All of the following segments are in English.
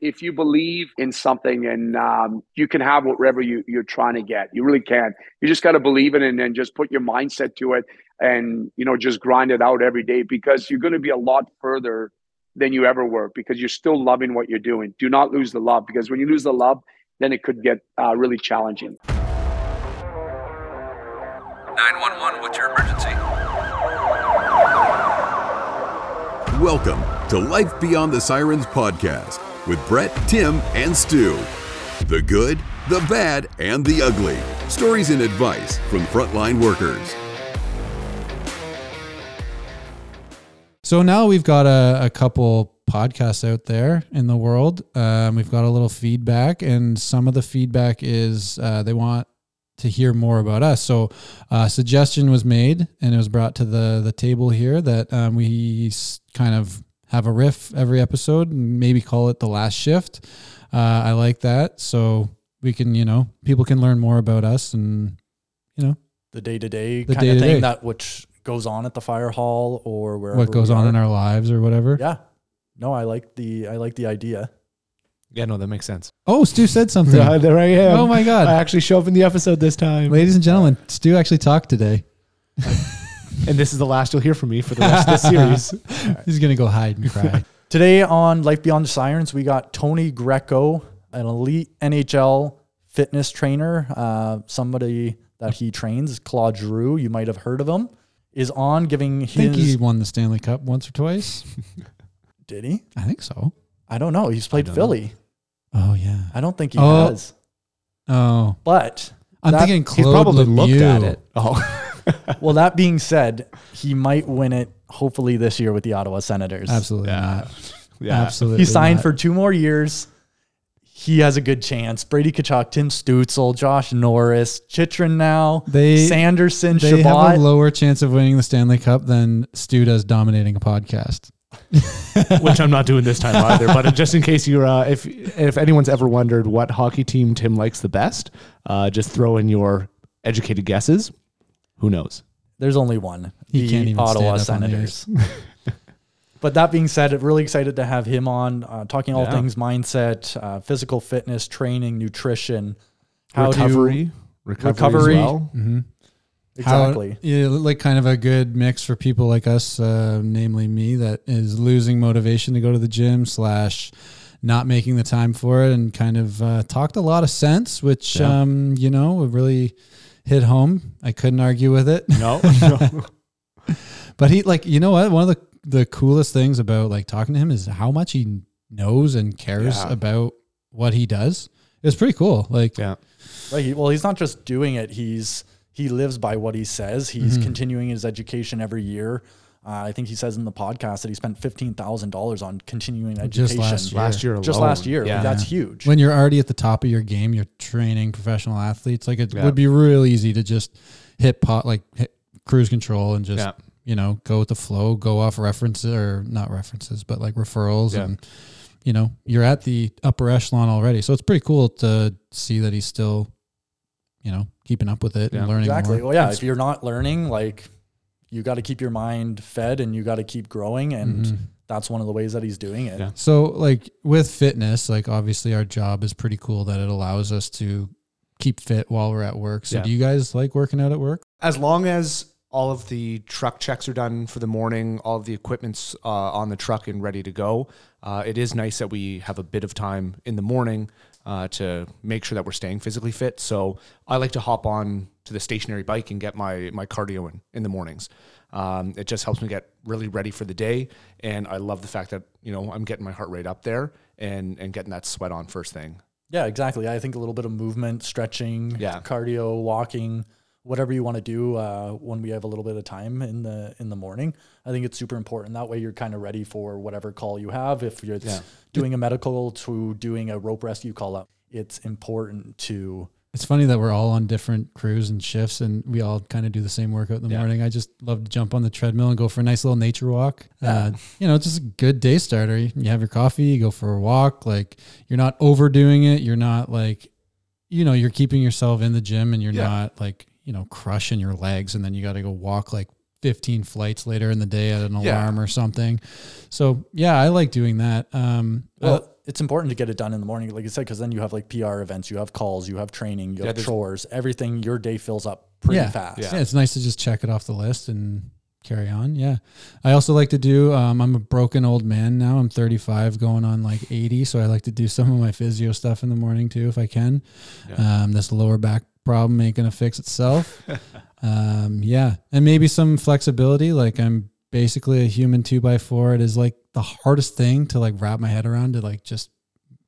if you believe in something and um, you can have whatever you, you're trying to get you really can. You just got to believe in it and then just put your mindset to it and you know just grind it out every day because you're going to be a lot further than you ever were because you're still loving what you're doing. Do not lose the love because when you lose the love then it could get uh, really challenging. 911 what's your emergency? Welcome to Life Beyond the Sirens podcast with Brett, Tim, and Stu. The good, the bad, and the ugly. Stories and advice from frontline workers. So now we've got a, a couple podcasts out there in the world. Um, we've got a little feedback, and some of the feedback is uh, they want to hear more about us. So, uh, suggestion was made, and it was brought to the the table here that um, we kind of have a riff every episode, and maybe call it the last shift. Uh, I like that, so we can, you know, people can learn more about us, and you know, the day to day kind of day-to-day. thing that which goes on at the fire hall or wherever what goes we on are. in our lives or whatever. yeah no i like the i like the idea Yeah, no, that makes sense. Oh, Stu said something. Yeah, there I am. Oh my God. I actually show up in the episode this time. Ladies and gentlemen, Stu actually talked today. And this is the last you'll hear from me for the rest of the series. He's gonna go hide and cry. today on life beyond the sirens we got tony greco an elite nhl fitness trainer uh, somebody that he trains claude giroux you might have heard of him is on giving I think he won the Stanley Cup once or twice. did he I think so. i don't know he's played don't philly Oh yeah. i don't think he Oh. has Oh, but I'm That- thinking He's Claude probably looked at it. Oh, well that being said he might win it hopefully this year with the ottawa senators Absolutely Yeah. not. yeah. Absolutely. He signed not. for two more years. He has a good chance. Brady Tkachuk, Tim Stützle, Josh Norris, Chychrun now, They- Sanderson, They have a lower chance of winning the Stanley Cup than Stu does dominating a podcast. which I'm not doing this time either. But just in case you're, uh, if if anyone's ever wondered what hockey team Tim likes the best, uh, just throw in your educated guesses. Who knows? There's only one. He the can't even Ottawa stand up on Senators. but that being said, really excited to have him on, uh, talking all Yeah. things mindset, uh, physical fitness, training, nutrition, how recovery, recovery, recovery. as well. Mm-hmm. to exactly. yeah, like kind of a good mix for people like us, uh, namely me, that is losing motivation to go to the gym slash not making the time for it, and kind of uh, talked a lot of sense, which Yeah. um, you know really hit home. I couldn't argue with it. No, no. But he like you know what one of the the coolest things about like talking to him is how much he knows and cares Yeah. about what he does. It's pretty cool. Like yeah, Right. He, well, he's not just doing it. He's he lives by what he says. He's Mhm. continuing his education every year. Uh, I think he says in the podcast that he spent fifteen thousand dollars on continuing Just education last year. last year, Just last year. Like, that's huge. when you're already at the top of your game, you're training professional athletes. Like it Yeah. would be real easy to just hit pot like hit cruise control and just yeah, you know go with the flow, go off references or not references, but like referrals Yeah. and you know you're at the upper echelon already. So it's pretty cool to see that he's still you know keeping up with it Yeah. and learning exactly. more. Well, yeah. It's- If you're not learning, like you got to keep your mind fed and you got to keep growing, and Mhm. that's one of the ways that he's doing it. Yeah. So like with fitness, like obviously our job is pretty cool that it allows us to keep fit while we're at work. So Yeah. do you guys like working out at work? as long as all of the truck checks are done for the morning, all of the equipment's uh, on the truck and ready to go. Uh, it is nice that we have a bit of time in the morning uh, to make sure that we're staying physically fit. So I like to hop on to the stationary bike and get my my cardio in in the mornings. Um, it just helps me get really ready for the day, and I love the fact that you know I'm getting my heart rate up there and and getting that sweat on first thing. Yeah, exactly. I think a little bit of movement, stretching, Yeah. cardio, walking, whatever you want to do uh, when we have a little bit of time in the in the morning. I think it's super important. That way, you're kind of ready for whatever call you have. If you're Yeah. doing a medical to doing a rope rescue call up, it's important to It's funny that we're all on different crews and shifts, and we all kind of do the same workout in the Yeah. morning. I just love to jump on the treadmill and go for a nice little nature walk. Uh, you know, it's just a good day starter. You have your coffee, you go for a walk. Like you're not overdoing it. You're not like, you know, you're keeping yourself in the gym, and you're Yeah. not like you know crushing your legs, and then you got to go walk like 15 flights later in the day at an Yeah. alarm or something. So yeah, I like doing that. Um, Well, it's important to get it done in the morning, like I said, because then you have like PR events, you have calls, you have training, you Yeah, have chores, everything. Your day fills up pretty yeah. fast. Yeah. it's nice to just check it off the list and carry on. Yeah. I also like to do, um, I'm a broken old man now. I'm 35 going on like 80. So I like to do some of my physio stuff in the morning too, if I can. Um, this lower back problem ain't going to fix itself. um, yeah. And maybe some flexibility. Like I'm basically a human two by four. It is like the hardest thing to like wrap my head around to like just,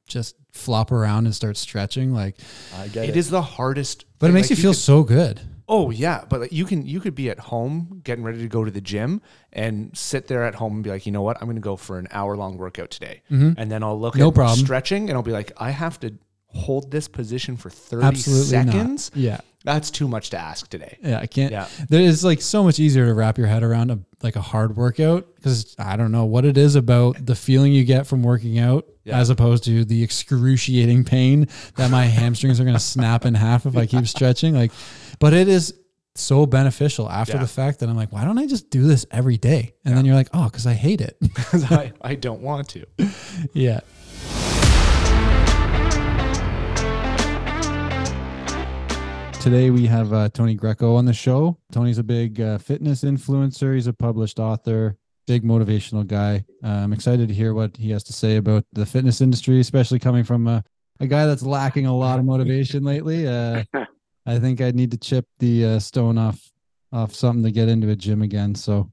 just flop around and start stretching. Like, I get it. It is the hardest. but it makes Like, you feel could- so good. Oh yeah, but like you can you could be at home getting ready to go to the gym and sit there at home and be like, you know what, I'm going to go for an hour long workout today, and then I'll look Mm-hmm. No at problem. stretching and I'll be like, I have to hold this position for 30 Absolutely not. seconds. Yeah. That's too much to ask today. Yeah, I can't. Yeah. There is like so much easier to wrap your head around a like a hard workout because I don't know what it is about the feeling you get from working out Yeah. as opposed to the excruciating pain that my hamstrings are going to snap in half if I keep stretching. Like, but it is so beneficial after Yeah. the fact that I'm like, why don't I just do this every day? And then you're like, oh, because I hate it. I, I don't want to. yeah. Today we have uh, Tony Greco on the show. Tony's a big uh, fitness influencer. He's a published author, big motivational guy. Uh, I'm excited to hear what he has to say about the fitness industry, especially coming from a, a guy that's lacking a lot of motivation lately. Uh, I think I need to chip the uh, stone off off something to get into a gym again. So,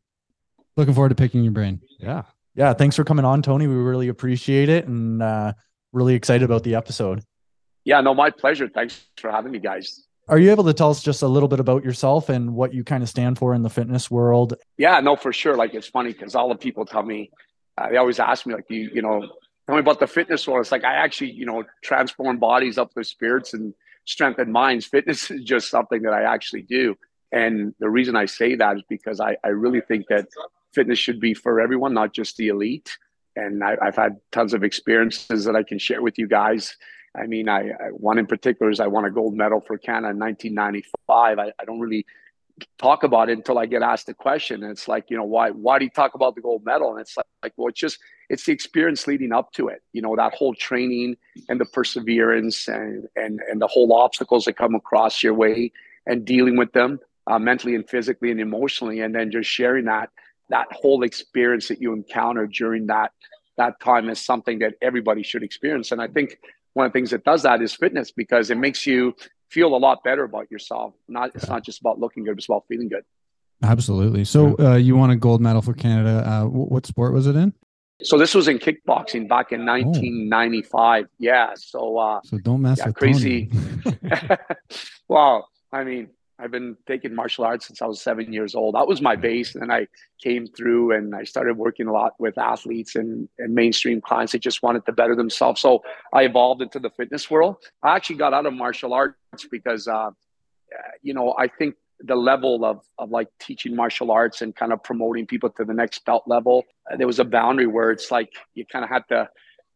looking forward to picking your brain. Yeah. yeah. Thanks for coming on, Tony. We really appreciate it and uh, really excited about the episode. Yeah, no, my pleasure. Thanks for having me, guys. Are you able to tell us just a little bit about yourself and what you kind of stand for in the fitness world? Yeah, no, for sure. Like it's funny because all the people tell me, uh, they always ask me, like, you, you know, tell me about the fitness world. It's like I actually, you know, transform bodies up their spirits and strengthen minds. Fitness is just something that I actually do. And the reason I say that is because I, I really think that fitness should be for everyone, not just the elite. And I, I've had tons of experiences that I can share with you guys. I mean, I, I one in particular is I won a gold medal for Canada in 1995. I, I don't really talk about it until I get asked the question. And it's like, you know, why why do you talk about the gold medal? And it's like, like, well, it's just it's the experience leading up to it. You know, that whole training and the perseverance and and and the whole obstacles that come across your way and dealing with them uh, mentally and physically and emotionally, and then just sharing that that whole experience that you encounter during that that time is something that everybody should experience. And I think one of the things that does that is fitness because it makes you feel a lot better about yourself. Not it's not just about looking good, it's about feeling good. Absolutely. So, uh, you won a gold medal for Canada. Uh, wh- what sport was it in? So this was in kickboxing back in 1995. Yeah. So uh, So don't mess Yeah, with crazy. Well, I mean, I've been taking martial arts since I was seven years old. That was my base. And then I came through and I started working a lot with athletes and, and mainstream clients that just wanted to better themselves. So I evolved into the fitness world. I actually got out of martial arts because, uh, you know, I think the level of, of like teaching martial arts and kind of promoting people to the next belt level, uh, there was a boundary where it's like you kind of had to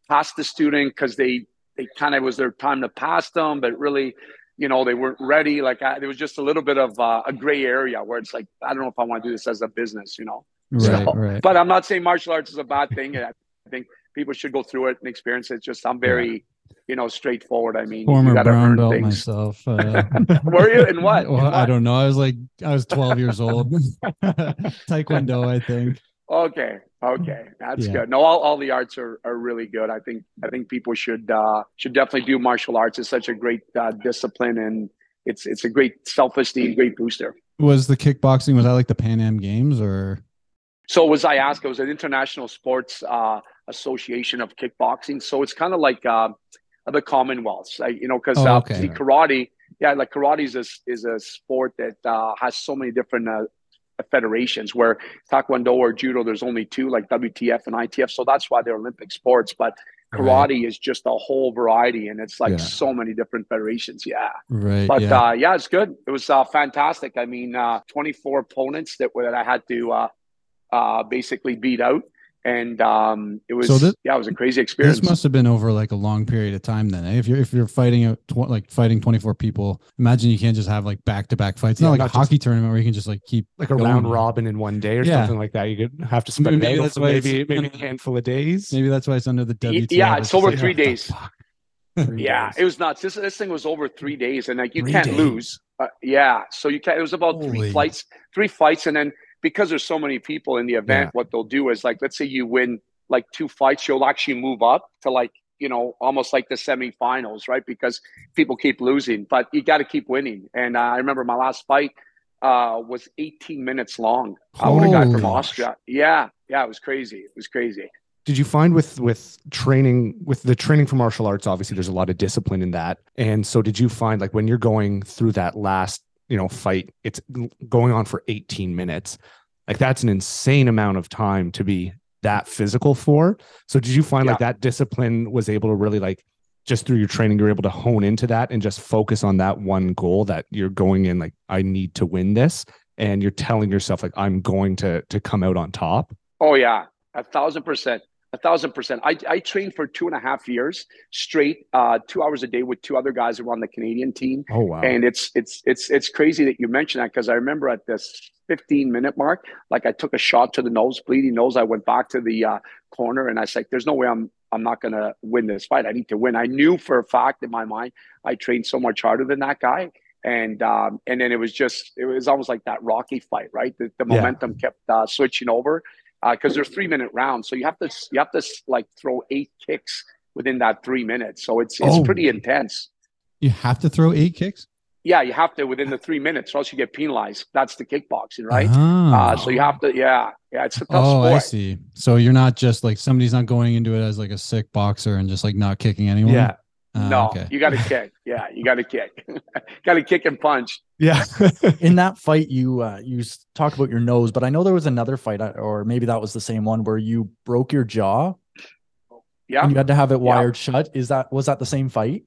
pass the student because they, they kind of was their time to pass them, but really, you know, they weren't ready. Like I, there was just a little bit of uh, a gray area where it's like, I don't know if I want to do this as a business, you know. Right, So, right. But I'm not saying martial arts is a bad thing. I think people should go through it and experience it. Just I'm very, you know, straightforward. I mean, Former brown belt things. myself. Uh, Were you? In what? In Well, I don't know. I was like, I was 12 years old. Taekwondo, I think. Okay, okay, that's Yeah. good. No, all, all the arts are, are really good. I think I think people should uh, should definitely do martial arts. It's such a great uh, discipline, and it's it's a great self esteem, great booster. Was the kickboxing, was that like the Pan Am Games or? So was I asked? It was an international sports uh, association of kickboxing. So it's kind of like uh, the Commonwealths, like, you know, because Oh, uh, okay. see, karate, yeah, like karate is a, is a sport that uh, has so many different uh, federations. Where Taekwondo or Judo, there's only two, like WTF and ITF. So that's why they're Olympic sports. But karate is just a whole variety, and it's like Yeah. so many different federations. Yeah. Right. But yeah. uh, yeah, it's good. It was uh, fantastic. I mean, uh, 24 opponents that, that I had to uh, uh, basically beat out. And um, it was So this- yeah, it was a crazy experience. This must have been over like a long period of time then. eh? If you're if you're fighting a tw- like fighting 24 people, imagine you can't just have like back to back fights. It's Yeah, not like not a just- hockey tournament where you can just like keep like a going. round robin in one day or Yeah. something like that. You could have to spend Maybe maybe, that's why maybe, maybe a handful of days. Maybe that's why it's under the Y- WTF. yeah, It's it's over like, three days. Three Yeah, days. it was nuts. This this thing was over three days, and like you Three can't days. lose. Uh, yeah, so you can't. It was about Holy. three flights, three fights, and then because there's so many people in the event, Yeah. what they'll do is like, let's say you win like two fights, you'll actually move up to like you know almost like the semifinals, right? Because people keep losing, but you got to keep winning. And uh, I remember my last fight uh, was 18 minutes long. I would have got from Holy Austria. Yeah, yeah, it was crazy. It was crazy. Did you find with with training with the training for martial arts? Obviously, there's a lot of discipline in that. And so, did you find like when you're going through that last you know fight, it's going on for 18 minutes. Like that's an insane amount of time to be that physical for. So, did you find like that discipline was able to really like just through your training, you're able to hone into that and just focus on that one goal that you're going in like I need to win this, and you're telling yourself like I'm going to to come out on top. Oh yeah, a thousand percent, a thousand percent. I I trained for two and a half years straight, uh, two hours a day with two other guys who were on the Canadian team, Oh wow! and it's it's it's it's crazy that you mention that because I remember at this 15 minute mark, like I took a shot to the nose, bleeding nose. I went back to the uh, corner and I said, "There's no way I'm I'm not gonna win this fight. I need to win." I knew for a fact in my mind I trained so much harder than that guy. And um, and then it was just it was almost like that Rocky fight, right? The, the Yeah. momentum kept uh, switching over because they're three minute rounds, so you have to you have to like throw eight kicks within that three minutes. So it's it's Oh. pretty intense. You have to throw eight kicks. Yeah, you have to within the three minutes, or else you get penalized. That's the kickboxing, right? Ah. Uh, so you have to, yeah, yeah. It's a tough Oh, sport. I see. So you're not just like somebody's not going into it as like a sick boxer and just like not kicking anyone. yeah, Ah, no, okay. you got to kick. Yeah, you got to kick. got to kick and punch. yeah. in that fight you uh you talk about your nose but i know there was another fight uh, or maybe that was the same one where you broke your jaw Yeah, and you had to have it Yeah. wired shut is that was that the same fight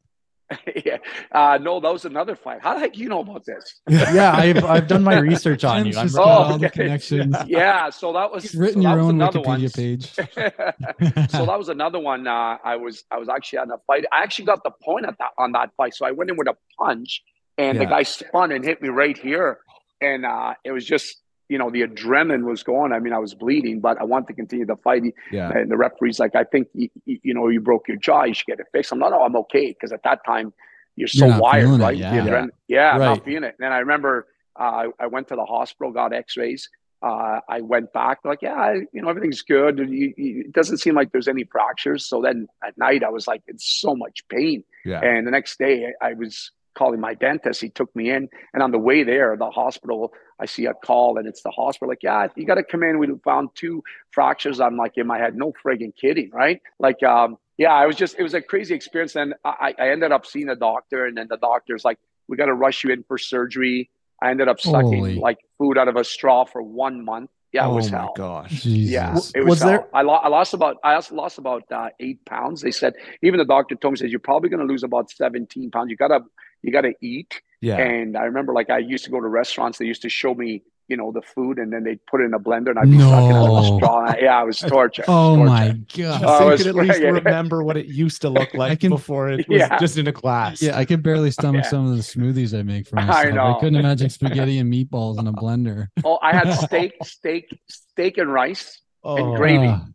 yeah. Uh, no, that was another fight. How the heck you know about this? yeah i've i've done my research on you I'm just Oh, got all the connections. Yeah, so that was He's written so that your was own another Wikipedia one. page. so that was another one. Uh, I was I was actually on a fight. I actually got the point at that on that fight. So I went in with a punch, and the guy spun and hit me right here, and uh, it was just you know the adrenaline was going. I mean, I was bleeding, but I wanted to continue the fight. Yeah. And the referee's like, I think you, you know you broke your jaw. You should get it fixed. I'm like, No, I'm okay because at that time you're so You're wired, feeling it, right? yeah. Yeah. adrenaline- yeah, I'm Right. not feeling it. And I remember uh, I, I went to the hospital, got X-rays. Uh, I went back, like, yeah, I, you know, everything's good. You, you, it doesn't seem like there's any fractures. So then at night, I was like, it's so much pain. Yeah. And the next day, I was calling my dentist. He took me in, and on the way there, the hospital, I see a call, and it's the hospital. Like, yeah, you got to come in. We found two fractures. I'm like, in my head, no friggin' kidding, right? Like, um, yeah, I was just, it was a crazy experience. And I, I ended up seeing a doctor, and then the doctor's like, we got to rush you in for surgery. I ended up sucking Holy. like food out of a straw for one month. Yeah, it oh was my hell. gosh. Jesus. Yeah, W- it was, was hell. there- I, lo- I lost about I also lost about uh, eight pounds. They said even the doctor told me says you're probably going to lose about seventeen pounds. You gotta you gotta eat. Yeah. And I remember like I used to go to restaurants. They used to show me you know the food and then they'd put it in a blender and I'd be sucking out of a straw. Yeah, I was torture. Oh torture. my god. Oh, so you it's could at least friggin- remember what it used to look like can- before it was Yeah. just in a glass. Yeah, I could barely stomach Yeah. some of the smoothies I make for I myself. I, know. couldn't imagine spaghetti and meatballs in a blender. Oh, I had steak, steak, steak and rice. Oh, gravy. Ah.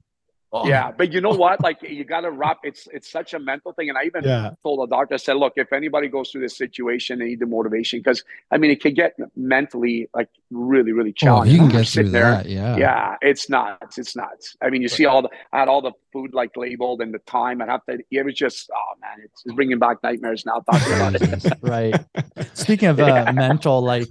Ah, Yeah, but you know what? Like you got to wrap. It's it's such a mental thing, and I even Yeah. told the doctor, I said, look, if anybody goes through this situation, they need the motivation because I mean, it could get mentally like really, really challenging. oh, you can get through there. that. Yeah. Yeah, it's nuts. It's nuts. I mean, you see all the, I had all the food like labeled and the time. I'd have to, it was just, oh man, it's, it's bringing back nightmares now talking about it. Right speaking of uh, Yeah. mental like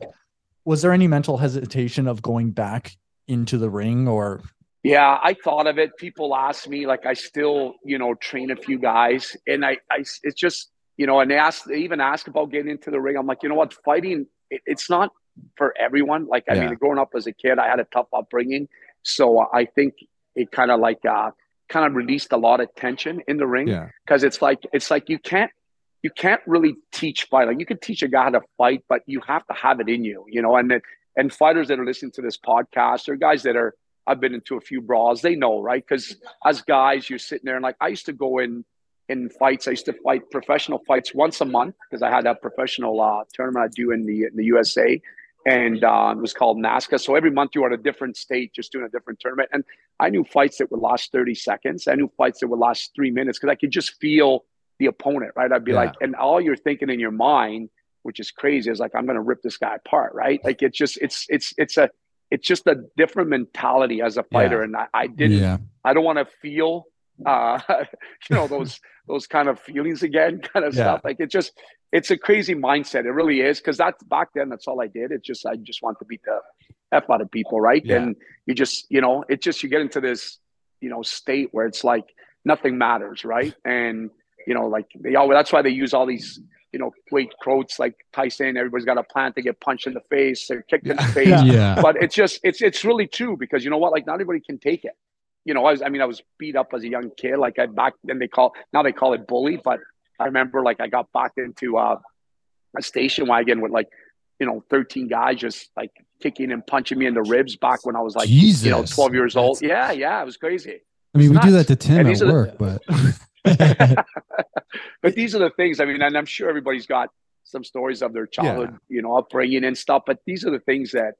was there any mental hesitation of going back into the ring or Yeah, I thought of it. People ask me, like, I still, you know, train a few guys, and I, I, it's just, you know, and they ask, they even ask about getting into the ring. I'm like, you know what, fighting, it, it's not for everyone. Like, I Yeah. mean, growing up as a kid, I had a tough upbringing, so I think it kind of like, uh, kind of released a lot of tension in the ring Yeah. because it's like, it's like you can't, you can't really teach fighting. Like, you can teach a guy how to fight, but you have to have it in you, you know, and then, and fighters that are listening to this podcast or guys that are I've been into a few brawls. They know, right? Because as guys, you're sitting there and like I used to go in in fights. I used to fight professional fights once a month because I had a professional uh, tournament I do in the in the USA, and uh, it was called NASKA. So every month you were at a different state, just doing a different tournament. And I knew fights that would last thirty seconds. I knew fights that would last three minutes because I could just feel the opponent, right? I'd be Yeah. like, and all you're thinking in your mind, which is crazy, is like I'm going to rip this guy apart, right? Like it's just it's it's it's a it's just a different mentality as a fighter, and I, I didn't Yeah. I don't want to feel uh you know those those kind of feelings again kind of Yeah. stuff like it just it's a crazy mindset it really is because that's back then that's all I did it's just I just want to beat the F out of people right Yeah. and you just you know it just you get into this you know state where it's like nothing matters right and you know like they all that's why they use all these you know weight quotes like Tyson everybody's got a plan to get punched in the face or kicked in the face. Yeah. but it's just it's it's really true because you know what? Like not everybody can take it. You know I was I mean I was beat up as a young kid. Like I back then they call now they call it bully but I remember like I got backed into uh, a station wagon with like you know 13 guys just like kicking and punching me in the ribs back when I was like you know 12 years old. Yeah yeah it was crazy. I mean, we do that to Tim And at these are the- work, but but these are the things I mean and I'm sure everybody's got some stories of their childhood you know upbringing and stuff but these are the things that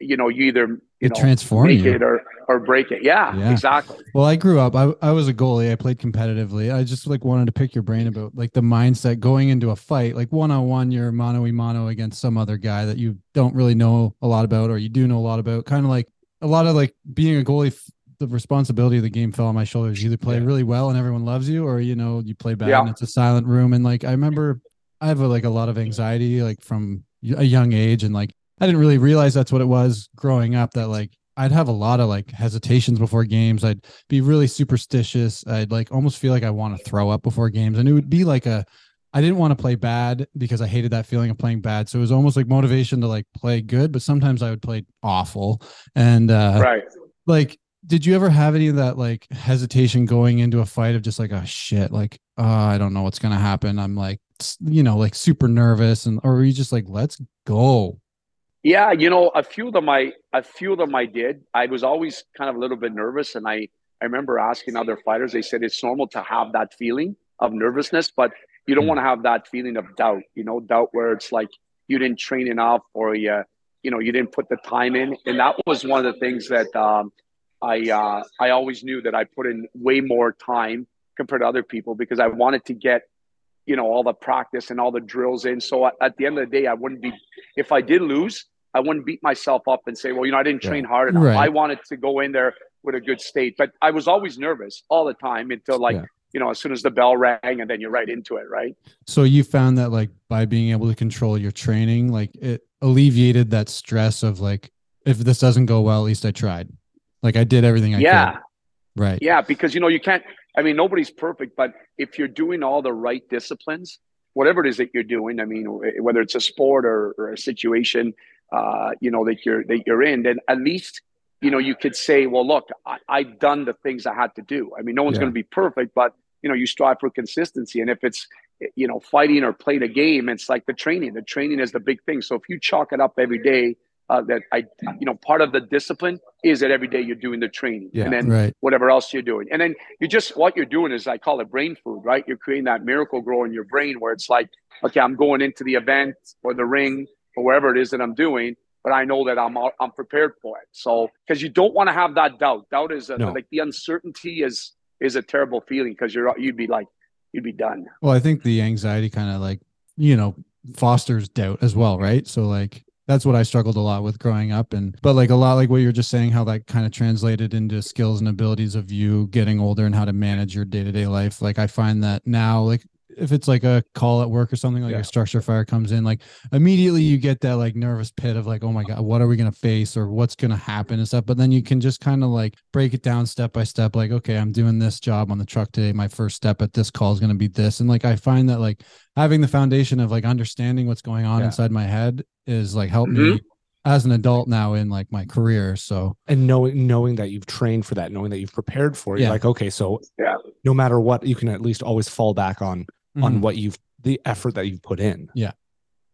you know you either you It know transform make you. it or or break it yeah, Yeah. exactly Well, I grew up. I, I was a goalie. I played competitively. I just like wanted to pick your brain about like the mindset going into a fight, like one on one, you're mano a mano against some other guy that you don't really know a lot about, or you do know a lot about. Kind of like a lot of like being a goalie. The responsibility of the game fell on my shoulders. You either play really well and everyone loves you, or you know you play bad Yeah. and it's a silent room. And like I remember, I have a, like a lot of anxiety like from a young age, and like I didn't really realize that's what it was growing up. That like I'd have a lot of like hesitations before games. I'd be really superstitious. I'd like almost feel like I want to throw up before games. And it would be like a I didn't want to play bad because I hated that feeling of playing bad. So it was almost like motivation to like play good, but sometimes I would play awful. And uh right like did you ever have any of that like hesitation going into a fight of just like oh shit like uh, i don't know what's gonna happen i'm like you know like super nervous and or were you just like let's go Yeah, you know, a few of them I a few of them I did. I was always kind of a little bit nervous, and I I remember asking other fighters. They said it's normal to have that feeling of nervousness, but you don't Hmm. want to have that feeling of doubt. You know, doubt where it's like you didn't train enough, or you you know you didn't put the time in, and that was one of the things that um, I uh, I always knew that I put in way more time compared to other people because I wanted to get you know all the practice and all the drills in. So at, the end of the day, I wouldn't be if I did lose, I wouldn't beat myself up and say, well, you know, I didn't train hard enough. Right. I wanted to go in there with a good state, but I was always nervous all the time until like Yeah. you know as soon as the bell rang and then you're right into it, right? so you found that like by being able to control your training like it alleviated that stress of like if this doesn't go well at least i tried like i did everything i yeah. could right Yeah, because you know you can't. I mean, nobody's perfect, but if you're doing all the right disciplines, whatever it is that you're doing, I mean, whether it's a sport or, or a situation, uh, you know that you're that you're in, then at least you know you could say, well, look, I, I've done the things I had to do. I mean, no one's Yeah. going to be perfect, but you know, you strive for consistency, and if it's you know fighting or playing a game, it's like the training. The training is the big thing. So if you chalk it up every day. Uh, that I, you know, part of the discipline is that every day you're doing the training, Yeah. and then right whatever else you're doing. And then you just what you're doing is I call it brain food, right? You're creating that miracle grow in your brain where it's like, okay, I'm going into the event or the ring or wherever it is that I'm doing, but I know that I'm I'm prepared for it. So because you don't want to have that doubt. Doubt is a, No. like the uncertainty is is a terrible feeling because you're you'd be like you'd be done. Well, I think the anxiety kind of like, you know, fosters doubt as well, right? So like that's what I struggled a lot with growing up and but like a lot like what you're just saying how that kind of translated into skills and abilities of you getting older and how to manage your day-to-day life. Like I find that now like if it's like a call at work or something like Yeah. a structure fire comes in like immediately you get that like nervous pit of like oh my god what are we going to face or what's going to happen and stuff but then you can just kind of like break it down step by step like okay i'm doing this job on the truck today my first step at this call is going to be this and like i find that like having the foundation of like understanding what's going on Yeah. inside my head is like helped me mm-hmm. as an adult now in like my career so and knowing knowing that you've trained for that, knowing that you've prepared for it, Yeah. you're like, okay, so Yeah. no matter what, you can at least always fall back on on Mhm. what you've the effort that you've put in. Yeah.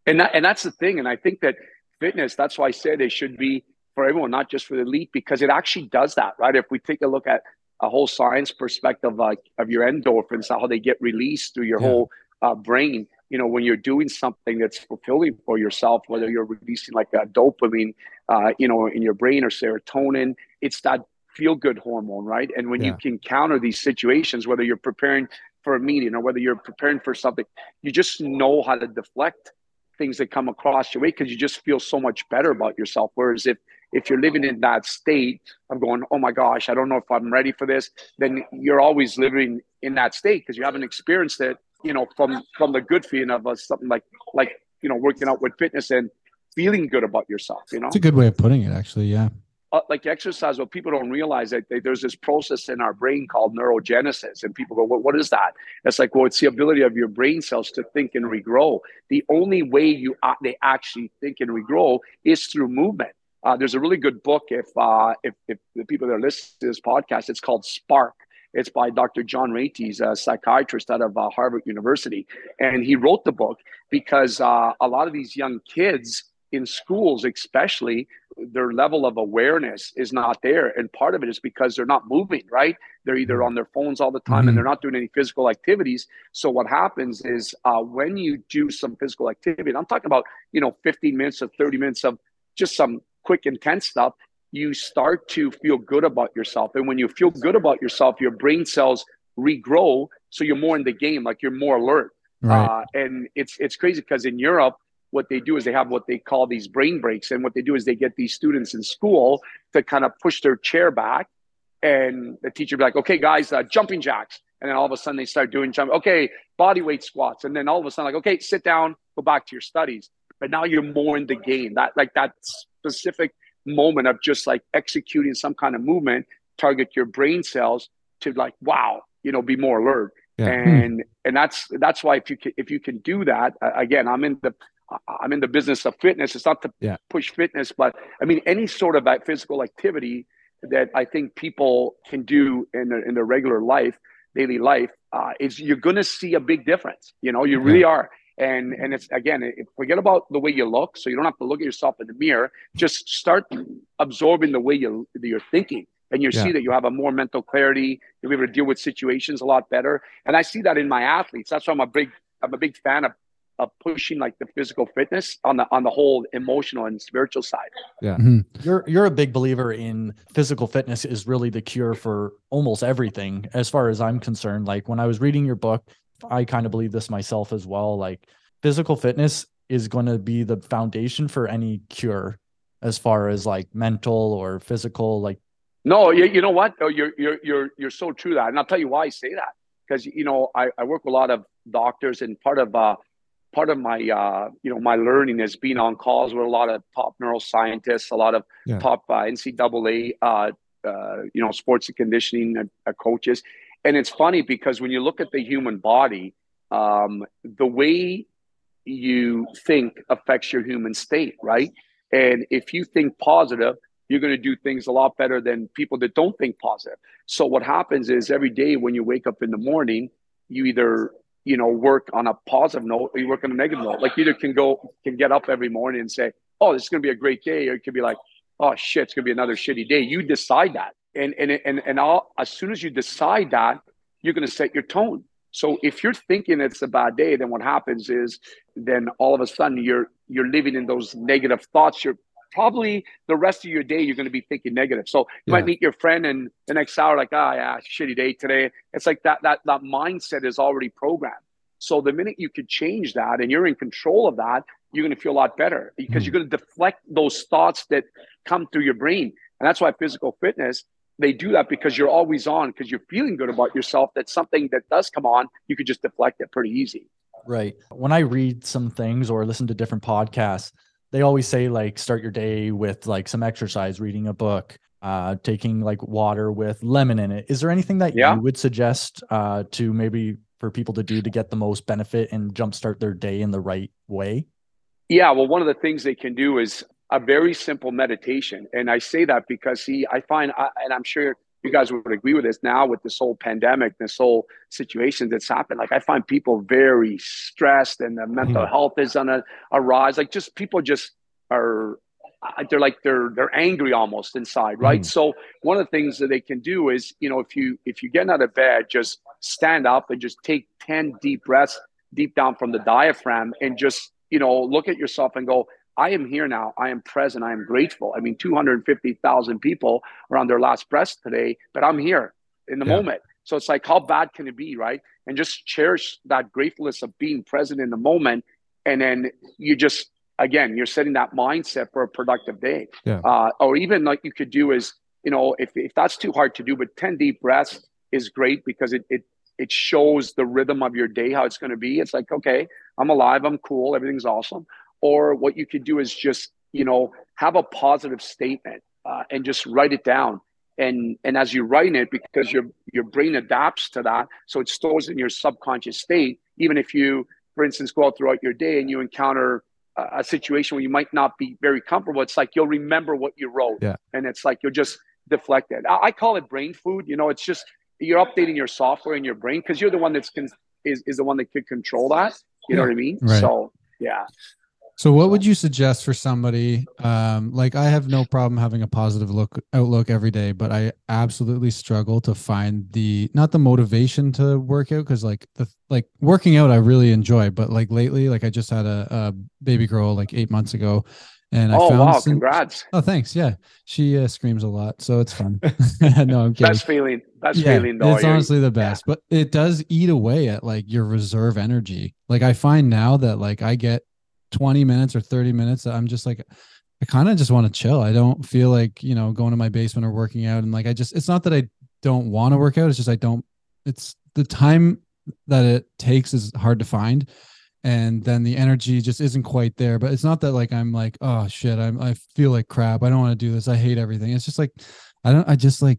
And that, and that's the thing. And I think that fitness, that's why I said it should be for everyone, not just for the elite, because it actually does that, right? If we take a look at a whole science perspective uh, of your endorphins, how they get released through your yeah. whole uh, brain, you know, when you're doing something that's fulfilling for yourself, whether you're releasing like a dopamine, uh, you know, in your brain or serotonin, it's that feel good hormone, right? And when yeah. you can counter these situations, whether you're preparing for a meeting or whether you're preparing for something, you just know how to deflect things that come across your way because you just feel so much better about yourself. Whereas if if you're living in that state of going, oh my gosh, I don't know if I'm ready for this, then you're always living in that state because you haven't experienced it, you know, from from the good feeling of a, something like like you know working out with fitness and feeling good about yourself. You know, it's a good way of putting it, actually. Yeah uh, like exercise, what people don't realize that they, there's this process in our brain called neurogenesis, and people go, "What? What is that?" It's like, well, it's the ability of your brain cells to think and regrow. The only way you uh, they actually think and regrow is through movement. Uh, there's a really good book. If, uh, if if the people that are listening to this podcast, it's called Spark. It's by Dr. John Ratey, a psychiatrist out of uh, Harvard University, and he wrote the book because uh, a lot of these young kids in schools, especially, their level of awareness is not there. And part of it is because they're not moving, right? They're either mm-hmm. on their phones all the time mm-hmm. and they're not doing any physical activities. So what happens is uh, when you do some physical activity, I'm talking about, you know, 15 minutes or 30 minutes of just some quick, intense stuff, you start to feel good about yourself. And when you feel good about yourself, your brain cells regrow. So you're more in the game, like you're more alert. Right. Uh, and it's it's crazy because in Europe, what they do is they have what they call these brain breaks. And what they do is they get these students in school to kind of push their chair back. And the teacher be like, okay, guys, uh, jumping jacks. And then all of a sudden they start doing jump. Okay, body weight squats. And then all of a sudden, like, okay, sit down, go back to your studies. But now you're more in the game. That like that specific moment of just like executing some kind of movement, target your brain cells to like, wow, you know, be more alert. Yeah. And hmm. and that's that's why if you can if you can do that uh, again, I'm in the I'm in the business of fitness. It's not to yeah. push fitness, but I mean any sort of physical activity that I think people can do in their, in their regular life, daily life, uh, is you're going to see a big difference. You know, you really are. And and it's again, forget about the way you look. So you don't have to look at yourself in the mirror. Just start absorbing the way you you're thinking and you yeah. see that you have a more mental clarity. You'll be able to deal with situations a lot better. And I see that in my athletes. That's why I'm a big I'm a big fan of of pushing like the physical fitness on the on the whole emotional and spiritual side. Yeah. Mm-hmm. You're you're a big believer in physical fitness is really the cure for almost everything as far as I'm concerned. Like when I was reading your book, I kind of believe this myself as well. Like physical fitness is going to be the foundation for any cure as far as like mental or physical like no you, you know what oh, you're you're you're you're so true that and i'll tell you why i say that because you know I, I work with a lot of doctors and part of uh part of my uh, you know my learning is being on calls with a lot of top neuroscientists, a lot of yeah. top uh, NCAA uh, uh, you know sports and conditioning uh, uh, coaches, and it's funny because when you look at the human body, um, the way you think affects your human state, right? And if you think positive, you're going to do things a lot better than people that don't think positive. So what happens is every day when you wake up in the morning, you either you know, work on a positive note or you work on a negative note. Like either can go, can get up every morning and say, oh, this is going to be a great day. Or it could be like, oh shit, it's going to be another shitty day. You decide that. And, and, and, and all, as soon as you decide that, you're going to set your tone. So if you're thinking it's a bad day, then what happens is then all of a sudden you're, you're living in those negative thoughts. You're probably the rest of your day you're going to be thinking negative. So you yeah. might meet your friend and the next hour like, ah, oh, yeah, shitty day today. It's like that that that mindset is already programmed. So the minute you could change that and you're in control of that, you're going to feel a lot better because mm. you're going to deflect those thoughts that come through your brain. And that's why physical fitness they do that because you're always on because you're feeling good about yourself. That something that does come on, you could just deflect it pretty easy. Right. When I read some things or listen to different podcasts, they always say like start your day with like some exercise, reading a book, uh, taking like water with lemon in it. Is there anything that yeah. you would suggest uh, to maybe for people to do to get the most benefit and jumpstart their day in the right way? Yeah, well, one of the things they can do is a very simple meditation, and I say that because see, I find, I, and I'm sure you guys would agree with this now with this whole pandemic, this whole situation that's happened. Like I find people very stressed and the mental mm-hmm. health is on a, a rise. Like just people just are they're like they're they're angry almost inside, right? Mm. So one of the things that they can do is, you know, if you if you get out of bed, just stand up and just take 10 deep breaths deep down from the diaphragm and just, you know, look at yourself and go, I am here now. I am present. I am grateful. I mean, 250,000 people are on their last breath today, but I'm here in the yeah. moment. So it's like, how bad can it be, right? And just cherish that gratefulness of being present in the moment. And then you just, again, you're setting that mindset for a productive day. Yeah. Uh, or even like you could do is, you know, if, if that's too hard to do, but 10 deep breaths is great because it, it, it shows the rhythm of your day, how it's going to be. It's like, okay, I'm alive, I'm cool, everything's awesome. Or what you could do is just, you know, have a positive statement uh, and just write it down and and as you write it because your your brain adapts to that so it stores in your subconscious state even if you for instance go out throughout your day and you encounter a, a situation where you might not be very comfortable it's like you'll remember what you wrote yeah. and it's like you'll just deflect it I, I call it brain food you know it's just you're updating your software in your brain because you're the one that's con- is, is the one that could control that you yeah. know what i mean right. so yeah so, what would you suggest for somebody? Um, like, I have no problem having a positive look outlook every day, but I absolutely struggle to find the not the motivation to work out because, like, the like working out I really enjoy, but like lately, like I just had a, a baby girl like eight months ago, and I oh found wow, some, congrats! Oh, thanks. Yeah, she uh, screams a lot, so it's fun. no, I'm kidding. Best feeling. Best yeah, feeling. Though. It's honestly the best, yeah. but it does eat away at like your reserve energy. Like I find now that like I get 20 minutes or 30 minutes i'm just like i kind of just want to chill. I don't feel like you know going to my basement or working out. And like i just it's not that i don't want to work out it's just i don't it's the time that it takes is hard to find. And then the energy just isn't quite there. But it's not that like i'm like oh shit i'm i feel like crap. I don't want to do this. I hate everything. It's just like i don't i just like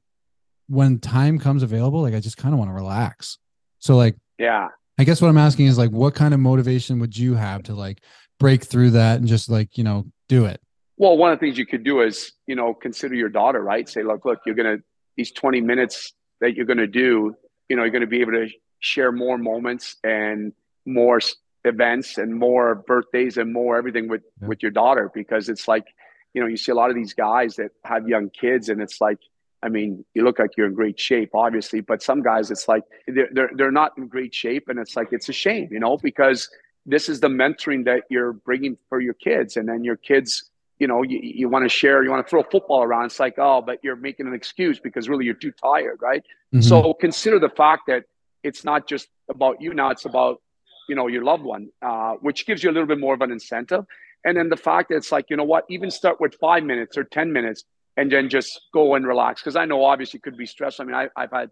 when time comes available like i just kind of want to relax. So like yeah. I guess what i'm asking is like what kind of motivation would you have to like break through that and just like you know do it well one of the things you could do is you know consider your daughter right say look look you're gonna these 20 minutes that you're gonna do you know you're gonna be able to share more moments and more events and more birthdays and more everything with yeah. with your daughter because it's like you know you see a lot of these guys that have young kids and it's like I mean, you look like you're in great shape, obviously, but some guys, it's like they're, they're, they're not in great shape. And it's like, it's a shame, you know, because this is the mentoring that you're bringing for your kids. And then your kids you know you, you want to share you want to throw a football around. It's like oh but you're making an excuse because really you're too tired right? Mm-hmm. so consider the fact that it's not just about you now it's about you know your loved one uh, which gives you a little bit more of an incentive. And then the fact that it's like you know what even start with five minutes or ten minutes and then just go and relax. Because i know obviously could be stressed i mean I, i've had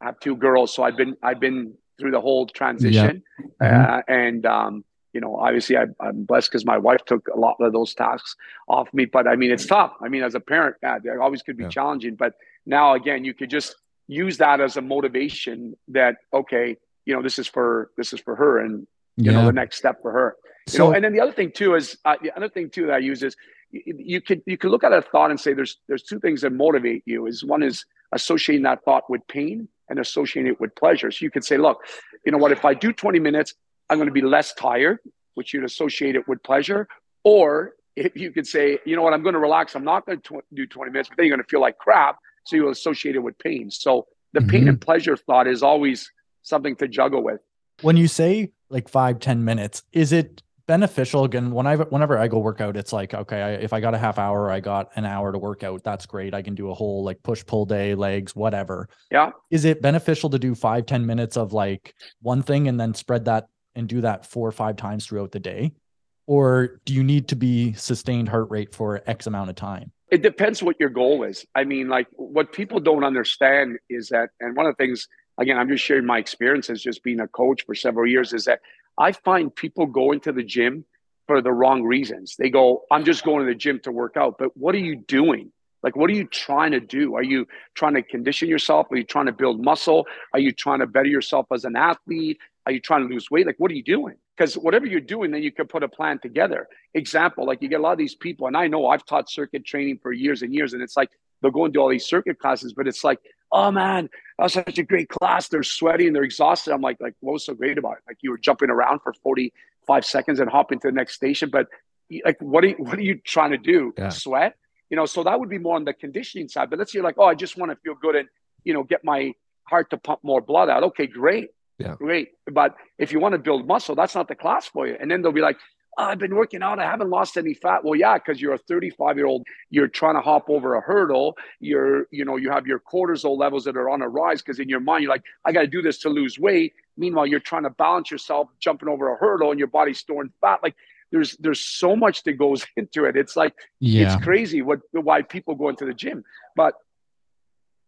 I have two girls so i've been i've been through the whole transition. Yeah. Mm-hmm. Uh, and, um, you know, obviously I, am blessed because my wife took a lot of those tasks off me. But I mean, it's tough. I mean, as a parent, yeah, they always could be yeah. challenging. But now, again, you could just use that as a motivation that okay, you know, this is for this is for her, and you know, the next step for her. You so, know, and then the other thing too is uh, the other thing too that I use is you, you could you could look at a thought and say there's there's two things that motivate you. Is one is associating that thought with pain, and associate it with pleasure. So you could say, look, you know what, if I do 20 minutes, I'm going to be less tired, which you'd associate it with pleasure. Or if you could say, you know what, I'm going to relax, I'm not going to tw- do 20 minutes, but then you're going to feel like crap. So you'll associate it with pain. So the mm-hmm. pain and pleasure thought is always something to juggle with. When you say like five ten minutes, is it beneficial. Again when i whenever i go work out it's like okay I, if i got a half hour i got an hour to work out that's great. I can do a whole like push pull day legs whatever. Yeah. Is it beneficial to do five ten minutes of like one thing and then spread that and do that four or five times throughout the day? Or do you need to be sustained heart rate for x amount of time? It depends what your goal is. I mean like what people don't understand is that and one of the things again i'm just sharing my experiences just being a coach for several years is that I find people going to the gym for the wrong reasons. They go, I'm just going to the gym to work out. But what are you doing? Like, what are you trying to do? Are you trying to condition yourself? Are you trying to build muscle? Are you trying to better yourself as an athlete? Are you trying to lose weight? Like, what are you doing? Because whatever you're doing, then you can put a plan together. Example, like you get a lot of these people, and I know I've taught circuit training for years and years, and it's like they'll go and do all these circuit classes, but it's like oh man, that was such a great class. They're sweaty and they're exhausted. I'm like, like what was so great about it? Like you were jumping around for 45 seconds and hopping to the next station, but like what are you, what are you trying to do? Yeah. Sweat, you know. So that would be more on the conditioning side. But let's say you're like, oh, I just want to feel good and you know get my heart to pump more blood out. Okay, great, Yeah. great. But if you want to build muscle, that's not the class for you. And then they'll be like, oh, I've been working out. I haven't lost any fat. Well, yeah, because you're a 35 year old. You're trying to hop over a hurdle. You're, you know, you have your cortisol levels that are on a rise because in your mind you're like, I got to do this to lose weight. Meanwhile, you're trying to balance yourself jumping over a hurdle and your body's storing fat. Like there's there's so much that goes into it. It's like Yeah. it's crazy what why people go into the gym. But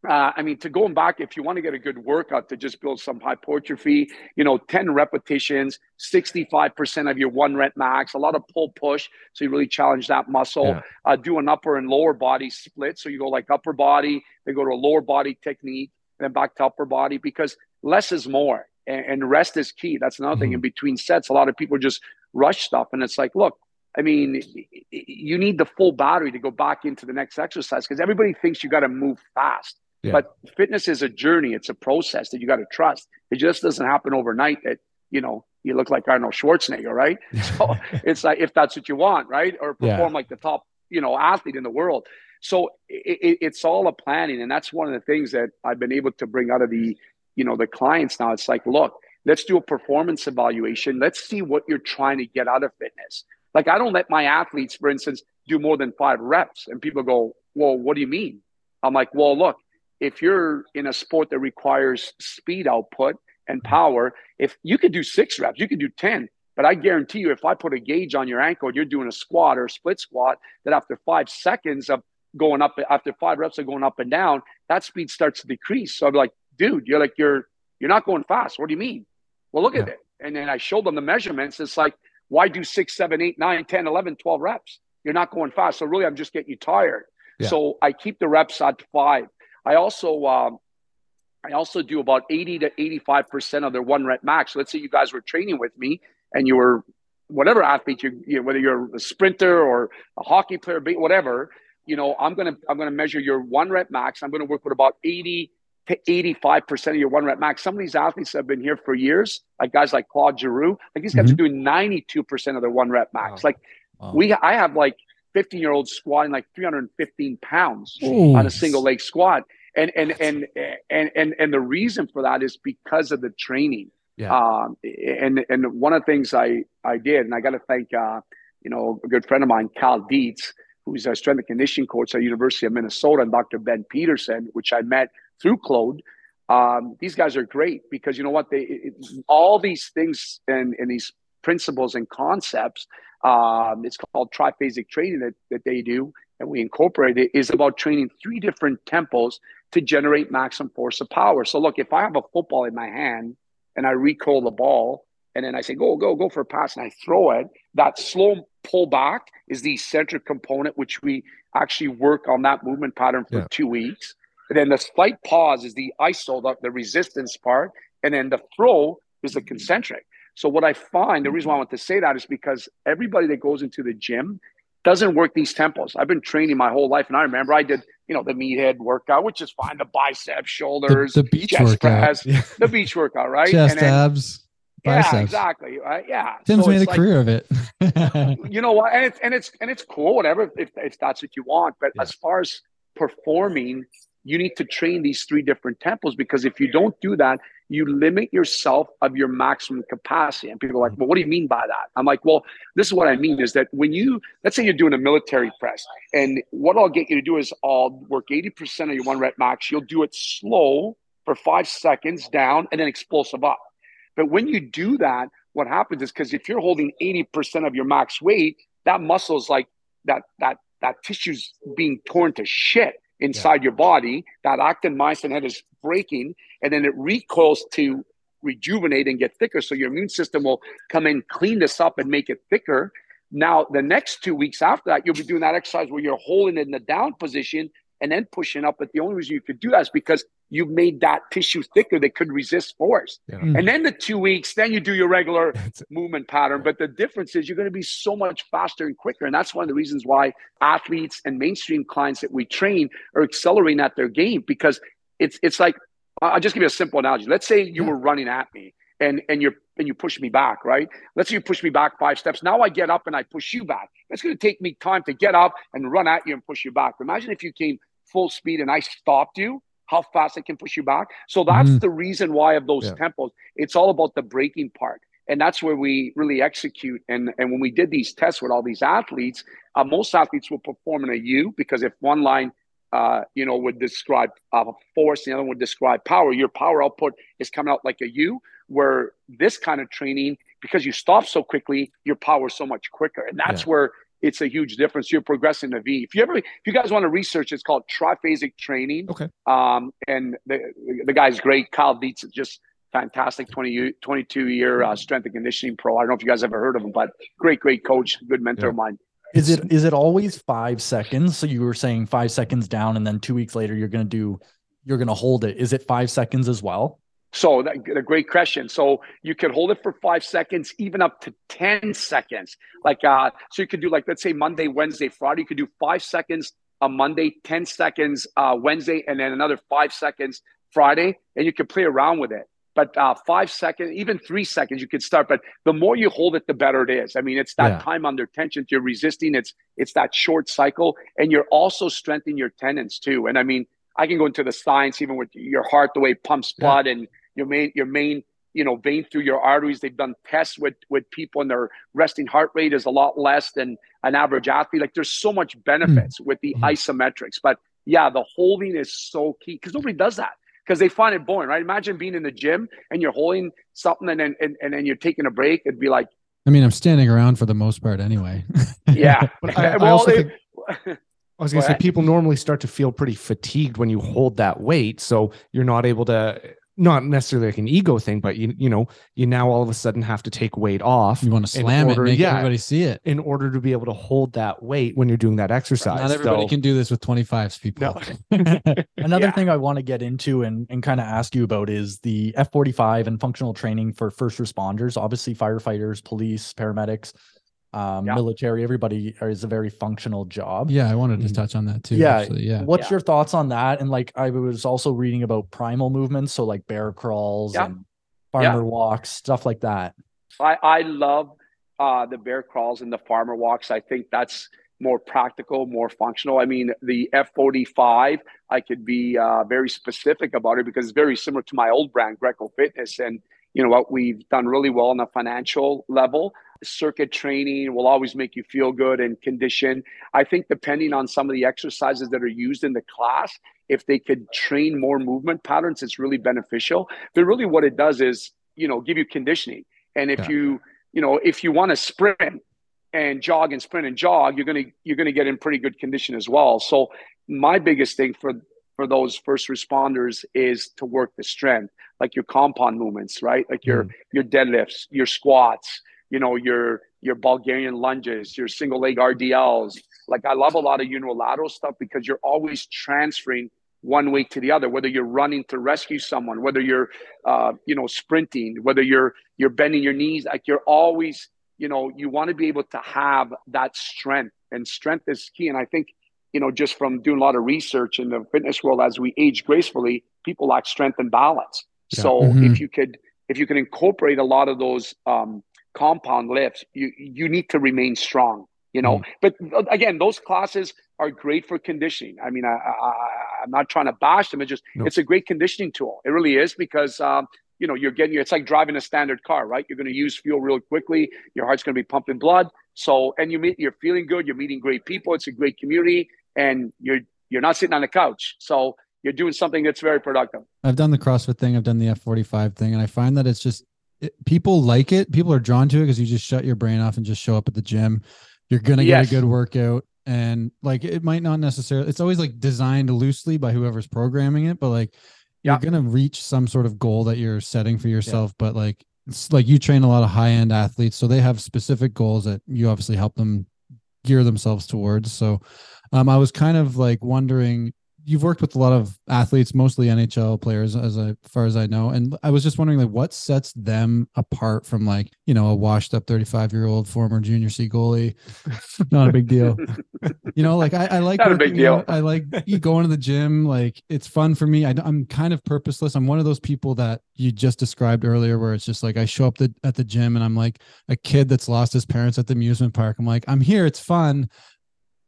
uh, I mean, to going back, if you want to get a good workout to just build some hypertrophy, you know, 10 repetitions, 65% of your one rep max, a lot of pull push. So you really challenge that muscle. Yeah. Uh, do an upper and lower body split. So you go like upper body, then go to a lower body technique, then back to upper body because less is more and, and rest is key. That's another thing. In between sets, a lot of people just rush stuff. And it's like, look, I mean, you need the full battery to go back into the next exercise because everybody thinks you got to move fast. Yeah. But fitness is a journey. It's a process that you got to trust. It just doesn't happen overnight that, you know, you look like Arnold Schwarzenegger, right? So it's like, if that's what you want, right? Or Yeah. perform like the top, you know, athlete in the world. So it, it, it's all a planning. And that's one of the things that I've been able to bring out of the, you know, the clients now. It's like, look, let's do a performance evaluation. Let's see what you're trying to get out of fitness. Like I don't let my athletes, for instance, do more than five reps. And people go, well, what do you mean? I'm like, well, look, if you're in a sport that requires speed output and mm-hmm. power, if you could do six reps, you could do 10. But I guarantee you, if I put a gauge on your ankle and you're doing a squat or a split squat, that after five seconds of going up, after five reps of going up and down, that speed starts to decrease. So I'm like, dude, you're like, you're, you're not going fast. What do you mean? Well, look at it. And then I showed them the measurements. It's like, why do six, seven, eight, nine, 10, 11, 12 reps? You're not going fast. So really, I'm just getting you tired. Yeah. So I keep the reps at five. I also, um, I also do about 80 to 85% of their one rep max. Let's say you guys were training with me and you were whatever athlete you, you know, whether you're a sprinter or a hockey player, whatever, you know, I'm going to, I'm to measure your one rep max. I'm going to work with about 80 to 85% of your one rep max. Some of these athletes have been here for years, like guys like Claude Giroux, like these guys are doing 92% of their one rep max. Wow. Like Wow. we, I have like 15 year olds squatting like 315 pounds Ooh. on a single leg squat. And, and, and, and, and, and the reason for that is because of the training. Yeah. Um, and, and one of the things I, I did, and I got to thank, uh, you know, a good friend of mine, Cal Dietz, who's a strength and conditioning coach at University of Minnesota, and Dr. Ben Peterson, which I met through Claude. Um, these guys are great because you know what they it, all these things and, and these principles and concepts. Um, it's called triphasic training that, that they do, and we incorporate it. Is about training three different tempos to generate maximum force of power. So look, if I have a football in my hand and I recall the ball, and then I say go go go for a pass, and I throw it, that slow pull back is the eccentric component, which we actually work on that movement pattern for Yeah. two weeks. And then the slight pause is the iso, the, the resistance part. And then the throw is the concentric. So what I find, the reason why I want to say that is because everybody that goes into the gym doesn't work these tempos. I've been training my whole life. And I remember I did, you know, the meathead workout, which is fine, the biceps, shoulders, the beach chest workout. press, the beach workout, right? Chest then, abs, yeah, exactly. Right? Yeah. Tim's So made a like- career of it. you know what and it's and it's and it's cool whatever if, if that's what you want but Yeah. as far as performing you need to train these three different tempos because if you don't do that you limit yourself of your maximum capacity. And people are like mm. well what do you mean by that? I'm like well this is what i mean is that when you let's say you're doing a military press and what i'll get you to do is i'll work 80% of your one rep max. You'll do it slow for five seconds down and then explosive up. But when you do that, what happens is because if you're holding 80% of your max weight, that muscle is like that that that tissue's being torn to shit inside your body. That actin myosin head is breaking, and then it recoils to rejuvenate and get thicker. So your immune system will come in, clean this up, and make it thicker. Now, the next two weeks after that, you'll be doing that exercise where you're holding it in the down position and then pushing up. But the only reason you could do that is because you've made that tissue thicker that could resist force. Yeah. Mm-hmm. And then the two weeks, then you do your regular movement pattern. But the difference is you're going to be so much faster and quicker. And that's one of the reasons why athletes and mainstream clients that we train are accelerating at their game because it's it's like I'll just give you a simple analogy. Let's say you Yeah. were running at me and and you're and you push me back, right? Let's say you push me back five steps. Now I get up and I push you back. It's going to take me time to get up and run at you and push you back. Imagine if you came full speed and I stopped you, how fast I can push you back. So that's Mhm. the reason why of those Yeah. tempos. It's all about the breaking part. And that's where we really execute. And, and when we did these tests with all these athletes, uh, most athletes will perform in a U because if one line, uh, you know, would describe uh, force, the other one would describe power, your power output is coming out like a U. Where this kind of training, because you stop so quickly, your power is so much quicker. And that's where it's a huge difference. You're progressing the V. If you ever, if you guys want to research, it's called triphasic training. Okay. Um, and the the guy's great. Kyle Dietz is just fantastic. 20, year- 22 year uh, strength and conditioning pro. I don't know if you guys ever heard of him, but great, great coach, good mentor Yeah. of mine. Is it is it always five seconds? So you were saying five seconds down, and then two weeks later you're gonna do you're gonna hold it. Is it five seconds as well? So that, a great question. So you could hold it for five seconds, even up to 10 seconds. Like, uh, so you could do like, let's say Monday, Wednesday, Friday, you could do five seconds on Monday, 10 seconds uh, Wednesday, and then another five seconds Friday, and you could play around with it. But uh, five seconds, even three seconds, you could start. But the more you hold it, the better it is. I mean, it's that Yeah. time under tension. You're resisting. It's it's that short cycle, and you're also strengthening your tendons too. And I mean, I can go into the science even with your heart, the way it pumps Yeah. blood, and your main your main you know vein through your arteries. They've done tests with with people, and their resting heart rate is a lot less than an average athlete. Like there's so much benefits with the Mhm. isometrics. But yeah, the holding is so key because nobody does that because they find it boring, right? Imagine being in the gym and you're holding something and then and, and then you're taking a break. It'd be like, I mean, I'm standing around for the most part anyway. yeah. But I, I also it- think I was going to say people normally start to feel pretty fatigued when you hold that weight, so you're not able to. Not necessarily like an ego thing, but you you know you now all of a sudden have to take weight off you want to slam order- it, make yeah, everybody see it. in order to be able to hold that weight when you're doing that exercise. Not everybody So- can do this with 25s, people. Another Yeah. thing I want to get into and, and kind of ask you about is the F45 and functional training for first responders. Obviously, firefighters, police, paramedics, um, Yeah. military, everybody is a very functional job. yeah, I wanted to Mhm. touch on that too. Yeah, actually. yeah. What's Yeah. your thoughts on that? And like, I was also reading about primal movements, so like bear crawls Yeah. and farmer walks, stuff like that. I, I love uh, the bear crawls and the farmer walks. I think that's more practical, more functional. I mean, the F45, I could be uh, very specific about it because it's very similar to my old brand, Greco Fitness. And, you know what, we've done really well on the financial level. Circuit training will always make you feel good and condition. I think depending on some of the exercises that are used in the class, if they could train more movement patterns, it's really beneficial. But really what it does is, you know, give you conditioning. And if Yeah. you, you know, if you want to sprint and jog and sprint and jog, you're gonna you're gonna get in pretty good condition as well. So my biggest thing for for those first responders is to work the strength, like your compound movements, right? Like your mm. your deadlifts, your squats, you know, your your Bulgarian lunges, your single leg RDLs. Like I love a lot of unilateral stuff because you're always transferring one weight to the other. Whether you're running to rescue someone, whether you're uh, you know sprinting, whether you're you're bending your knees, like you're always you know you want to be able to have that strength, and strength is key. And I think you know just from doing a lot of research in the fitness world, as we age gracefully, people lack strength and balance. Yeah. So Mhm. if you could if you can incorporate a lot of those um, compound lifts, you you need to remain strong. You know, but uh, again, those classes are great for conditioning. I mean, I, I, I'm not trying to bash them. It's just No. it's a great conditioning tool. It really is because um, you know you're getting it's like driving a standard car, right? You're going to use fuel real quickly. Your heart's going to be pumping blood. So and you meet you're feeling good. You're meeting great people. It's a great community, and you're you're not sitting on the couch. So you're doing something that's very productive. I've done the CrossFit thing, I've done the F45 thing, and I find that it's just it, people like it. People are drawn to it because you just shut your brain off and just show up at the gym. You're gonna Yes. get a good workout, and like it might not necessarily. It's always like designed loosely by whoever's programming it, but like Yeah. you're gonna reach some sort of goal that you're setting for yourself. But like it's like you train a lot of high end athletes, so they have specific goals that you obviously help them gear themselves towards. So um, I was kind of like wondering you've worked with a lot of athletes, mostly NHL players, as I, as far as I know. And I was just wondering, like, what sets them apart from like, you know, a washed up 35 year old former junior C goalie? Not a big deal. you know, like I, I like, Not a big deal. out. I like you going to the gym. Like it's fun for me. I, I'm kind of purposeless. I'm one of those people that you just described earlier, where it's just like, I show up the, at the gym and I'm like a kid that's lost his parents at the amusement park. I'm like, I'm here. It's fun.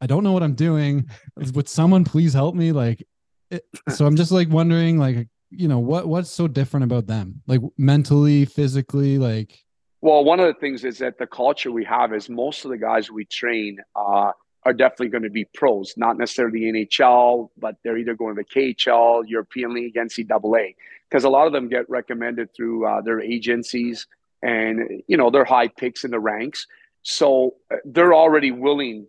I don't know what I'm doing. Would someone please help me? Like, it, so I'm just like wondering, like, you know, what what's so different about them, like mentally, physically, like. Well, one of the things is that the culture we have is most of the guys we train uh, are definitely going to be pros, not necessarily NHL, but they're either going to the KHL, European League, NCAA, because a lot of them get recommended through uh, their agencies, and you know they're high picks in the ranks, so uh, they're already willing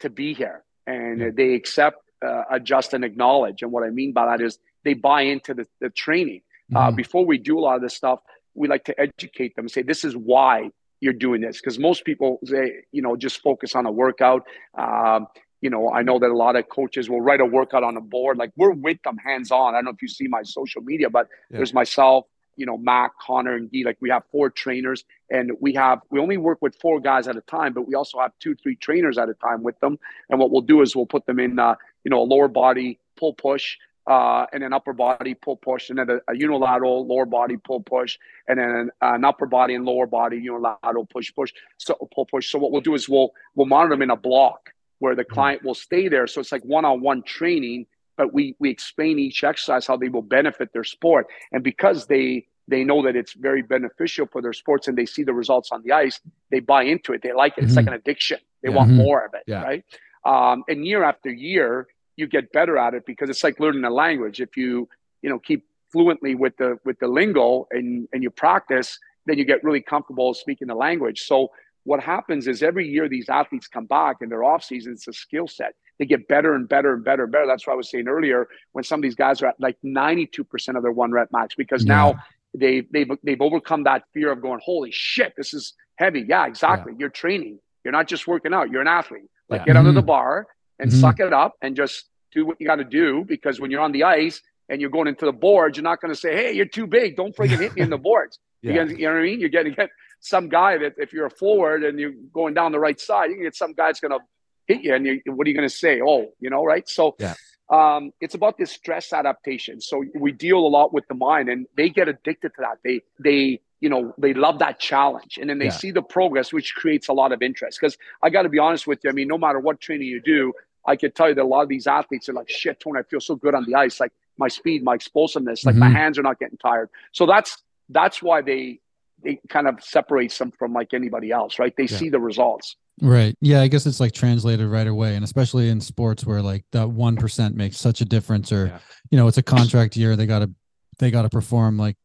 to be here, and they accept, uh, adjust, and acknowledge. And what I mean by that is they buy into the, the training. Uh, Mhm. before we do a lot of this stuff, we like to educate them and say, this is why you're doing this. Because most people say, you know, just focus on a workout. Um, you know, I know that a lot of coaches will write a workout on a board. Like we're with them hands on. I don't know if you see my social media, but Yeah. there's myself, you know, Mac, Connor, and Guy. Like we have four trainers and we have, we only work with four guys at a time, but we also have two, three trainers at a time with them. And what we'll do is we'll put them in, uh, you know, a lower body pull push, uh, and an upper body pull push, and then a, a unilateral lower body pull push, and then an, an upper body and lower body unilateral push push. So pull push. So what we'll do is we'll we'll monitor them in a block where the client will stay there. So it's like one on one training, but we we explain each exercise how they will benefit their sport, and because they they know that it's very beneficial for their sports and they see the results on the ice, they buy into it. They like it. It's like an addiction. They Yeah. want Mhm. more of it, Yeah. right? Um, and year after year, you get better at it because it's like learning a language. If you you know keep fluently with the with the lingo and and you practice, then you get really comfortable speaking the language. So what happens is every year these athletes come back in their off season, it's a skill set. They get better and better and better and better. That's what I was saying earlier when some of these guys are at like 92% of their one rep max because Yeah. now they they've they've overcome that fear of going, holy shit, this is heavy. Yeah, exactly. You're training. You're not just working out. You're an athlete. Like Yeah. get under the Mhm. bar and Mhm. suck it up and just do what you got to do because when you're on the ice and you're going into the boards, you're not going to say, "Hey, you're too big. Don't freaking hit me in the boards." Yeah. You, get, you know what I mean? You're going to get some guy that if you're a forward and you're going down the right side, you can get some guy that's going to hit you, and you, what are you going to say? Oh, you know, right? So, Yeah. um, it's about this stress adaptation. So we deal a lot with the mind, and they get addicted to that. They they you know they love that challenge, and then they Yeah. see the progress, which creates a lot of interest. Because I got to be honest with you, I mean, no matter what training you do, I can tell you that a lot of these athletes are like, "Shit, Tony, I feel so good on the ice. Like my speed, my explosiveness, like my Mhm. hands are not getting tired." So that's that's why they they kind of separates them from like anybody else, right? They Yeah. see the results. Right. Yeah. I guess it's like translated right away. And especially in sports where like that 1% makes such a difference or, Yeah. you know, it's a contract year. They got to, they got to perform like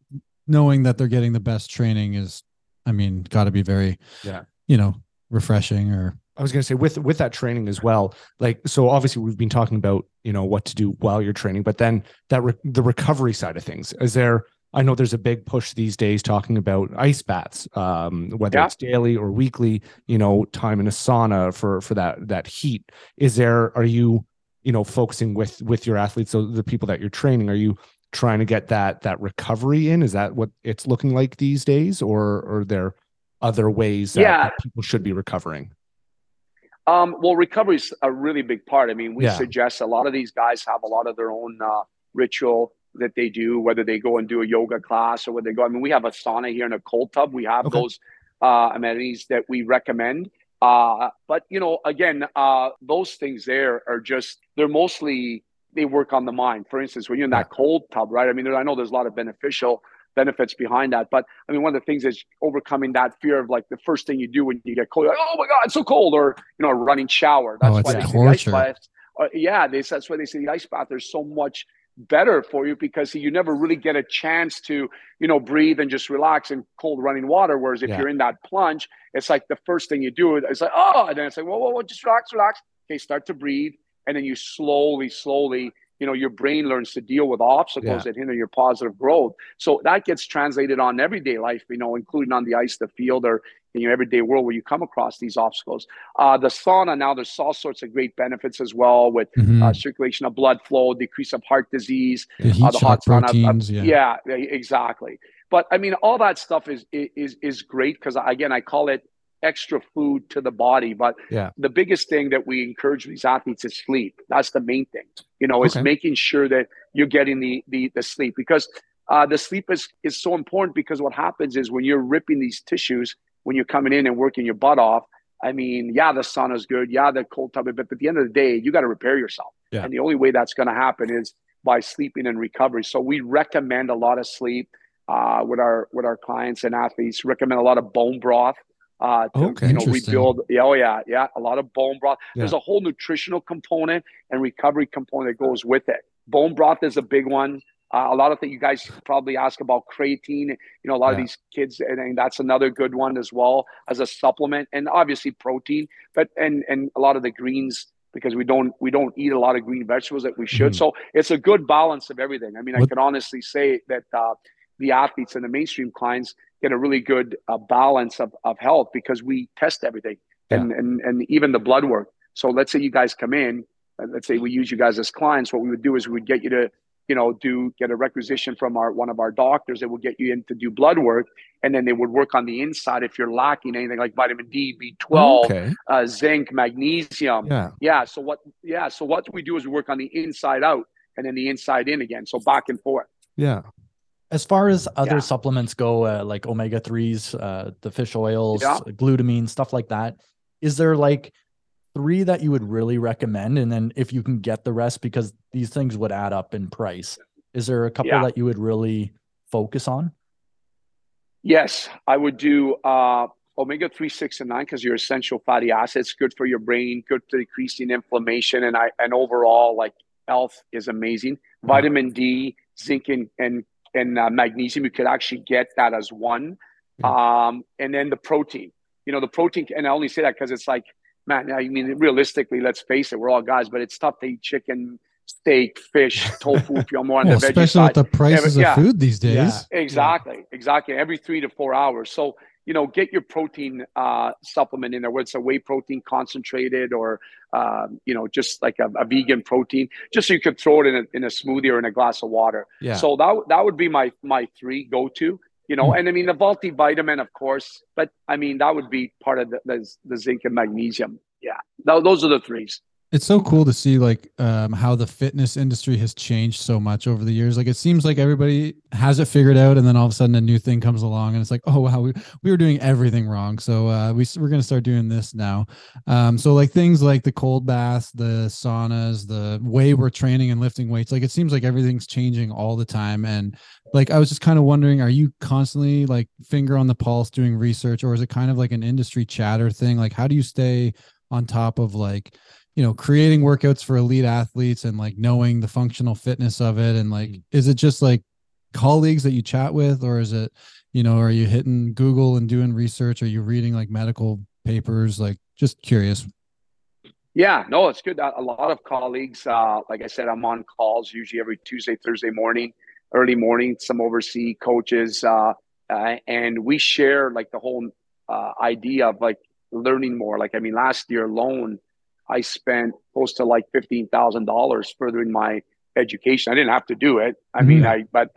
knowing that they're getting the best training is, I mean, got to be very, Yeah. you know, refreshing or, I was going to say with with that training as well. Like so, obviously we've been talking about you know what to do while you're training, but then that re- the recovery side of things. Is there? I know there's a big push these days talking about ice baths, um, whether Yeah. it's daily or weekly. You know, time in a sauna for for that that heat. Is there? Are you you know focusing with with your athletes, so the people that you're training? Are you trying to get that that recovery in? Is that what it's looking like these days, or, or are there other ways that Yeah. people should be recovering? Um, well, recovery is a really big part. I mean, we Yeah. suggest a lot of these guys have a lot of their own uh, ritual that they do, whether they go and do a yoga class or whether they go. I mean, we have a sauna here and a cold tub. We have Okay. those uh, amenities that we recommend. Uh, but you know, again, uh, those things there are just they're mostly they work on the mind. For instance, when you're in that cold tub, right? I mean, there, I know there's a lot of beneficial benefits behind that, but I mean, one of the things is overcoming that fear of like the first thing you do when you get cold, like, oh my god, it's so cold, or you know, a running shower. That's Oh, it's why they say the ice torture. bath. Uh, yeah, they, that's why they say the ice bath. There's so much better for you because you never really get a chance to you know breathe and just relax in cold running water. Whereas if Yeah. you're in that plunge it's like the first thing you do it's like oh and then it's like whoa whoa whoa just relax relax. Okay start to breathe and then you slowly slowly you know your brain learns to deal with obstacles that hinder your positive growth. So that gets translated on everyday life you know including on the ice the field or in your everyday world where you come across these obstacles. Uh, the sauna now there's all sorts of great benefits as well with Mhm. uh, circulation of blood flow, decrease of heart disease, the heat uh, the hot sauna, uh, proteins. yeah. yeah, yeah, exactly. But I mean, all that stuff is is is great because again, I call it extra food to the body. But Yeah. the biggest thing that we encourage these athletes is sleep. That's the main thing. You know, is making sure that you're getting the the the sleep because uh, the sleep is is so important because what happens is when you're ripping these tissues when you're coming in and working your butt off. I mean, yeah, the sun is good, yeah, the cold tub, but at the end of the day, you got to repair yourself. Yeah. And the only way that's going to happen is by sleeping and recovery. So we recommend a lot of sleep uh, with our with our clients and athletes. Recommend a lot of bone broth. Uh, to, Okay. you know, rebuild. Yeah, oh yeah, yeah, a lot of bone broth. There's a whole nutritional component and recovery component that goes with it. Bone broth is a big one. Uh, a lot of things you guys probably ask about creatine. You know, a lot of these kids, and, and that's another good one as well as a supplement, and obviously protein. But and and a lot of the greens because we don't we don't eat a lot of green vegetables that we should. Mhm. So it's a good balance of everything. I mean, I What- can honestly say that uh, the athletes and the mainstream clients get a really good uh, balance of, of health because we test everything and, and and even the blood work. So let's say you guys come in, let's say we use you guys as clients. What we would do is we would get you to, you know, do get a requisition from our one of our doctors that will get you in to do blood work, and then they would work on the inside if you're lacking anything like vitamin D, B12, Okay. uh, zinc, magnesium. Yeah. Yeah. So what? Yeah. So what we do is we work on the inside out and then the inside in again. So back and forth. Yeah. As far as other Yeah. supplements go, uh, like omega threes, uh, the fish oils, Yeah. glutamine, stuff like that, is there like three that you would really recommend? And then if you can get the rest, because these things would add up in price, is there a couple Yeah. that you would really focus on? Yes, I would do uh, omega three, six, and nine because your essential fatty acids good for your brain, good for decreasing inflammation, and I and overall like health is amazing. Vitamin D, zinc, and and, and uh, magnesium. You could actually get that as one, um, and then the protein. You know the protein, and I only say that because it's like, man, I mean realistically, let's face it, we're all guys, but it's tough to eat chicken, steak, fish, tofu if you're more on Well, the veggie especially side. with the prices yeah. of food these days. Exactly, exactly. Every three to four hours. So you know, get your protein uh, supplement in there, whether it's a whey protein concentrated or um, you know, just like a, a vegan protein, just so you could throw it in a, in a smoothie or in a glass of water. Yeah. So that that would be my my three go to. You know, and I mean the multivitamin, of course, but I mean that would be part of the the, the zinc and magnesium. Yeah, Tho- those are the threes. It's so cool to see like um, how the fitness industry has changed so much over the years. Like it seems like everybody has it figured out, and then all of a sudden a new thing comes along, and it's like, oh wow, we, we were doing everything wrong. So uh, we, we're gonna start doing this now. Um, so like things like the cold baths, the saunas, the way we're training and lifting weights. Like it seems like everything's changing all the time. And like I was just kind of wondering, are you constantly like finger on the pulse doing research, or is it kind of like an industry chatter thing? Like how do you stay on top of like you know creating workouts for elite athletes and like knowing the functional fitness of it and like is it just like colleagues that you chat with or is it you know are you hitting google and doing research are you reading like medical papers like just curious Yeah, no, it's good. A lot of colleagues, uh, like I said, I'm on calls usually every Tuesday, Thursday morning, early morning. Some oversee coaches, uh, uh, and we share like the whole uh, idea of like learning more. Like, I mean, last year alone, I spent close to like fifteen thousand dollars furthering my education. I didn't have to do it. I mean, I but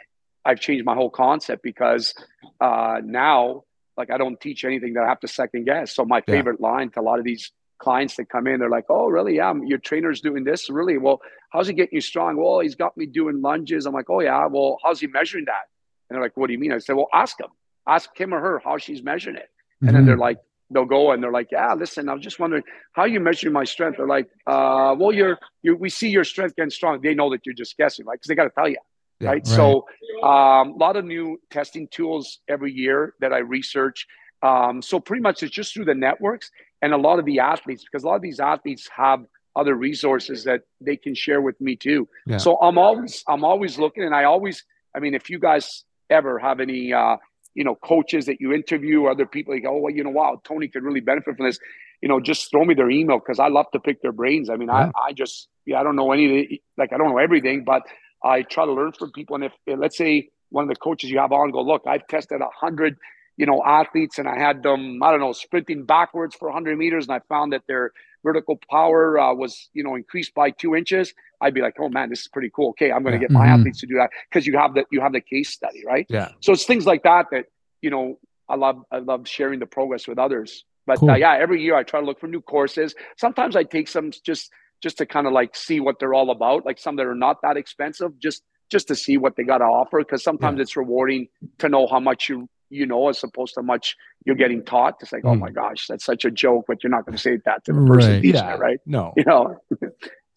I've changed my whole concept because uh, now, like, I don't teach anything that I have to second guess. So my Yeah. favorite line to a lot of these clients that come in, they're like, "Oh, really? Yeah, your trainer's doing this. Really? Well, how's he getting you strong? Well, he's got me doing lunges. I'm like, "Oh yeah. Well, how's he measuring that?" And they're like, "What do you mean?" I said, "Well, ask him. Ask him or her how she's measuring it." And then they're like, they'll go and they're like, "Yeah, listen, I was just wondering how you measure my strength." They're like, uh, "Well, you're you we see your strength getting strong." They know that you're just guessing, right? Because they got to tell you, Yeah, right? right. So, um, a lot of new testing tools every year that I research. Um, so pretty much it's just through the networks and a lot of the athletes because a lot of these athletes have other resources that they can share with me too. Yeah. So I'm always I'm always looking, and I always I mean, if you guys ever have any uh, you know coaches that you interview, other people, you go, oh, well, you know, wow, Tony could really benefit from this. You know, just throw me their email because I love to pick their brains. I mean, Yeah. I I just yeah, I don't know any like I don't know everything, but I try to learn from people. And if let's say one of the coaches you have on go, look, I've tested a hundred you know, athletes and I had them, I don't know, sprinting backwards for 100 meters, and I found that their vertical power uh, was, you know, increased by two inches, I'd be like, oh man, this is pretty cool. Okay, I'm going to Yeah. get my Mhm. athletes to do that because you have the you have the case study, right? Yeah. So it's things like that that you know I love. I love sharing the progress with others. But Cool. uh, yeah, every year I try to look for new courses. Sometimes I take some just just to kind of like see what they're all about, like some that are not that expensive, just just to see what they got to offer. Because sometimes it's rewarding to know how much you you know as opposed to much you're getting taught. It's like, oh Mm. my gosh, that's such a joke, but you're not going to say that to the person Right. teaching Yeah. it, right? No. you know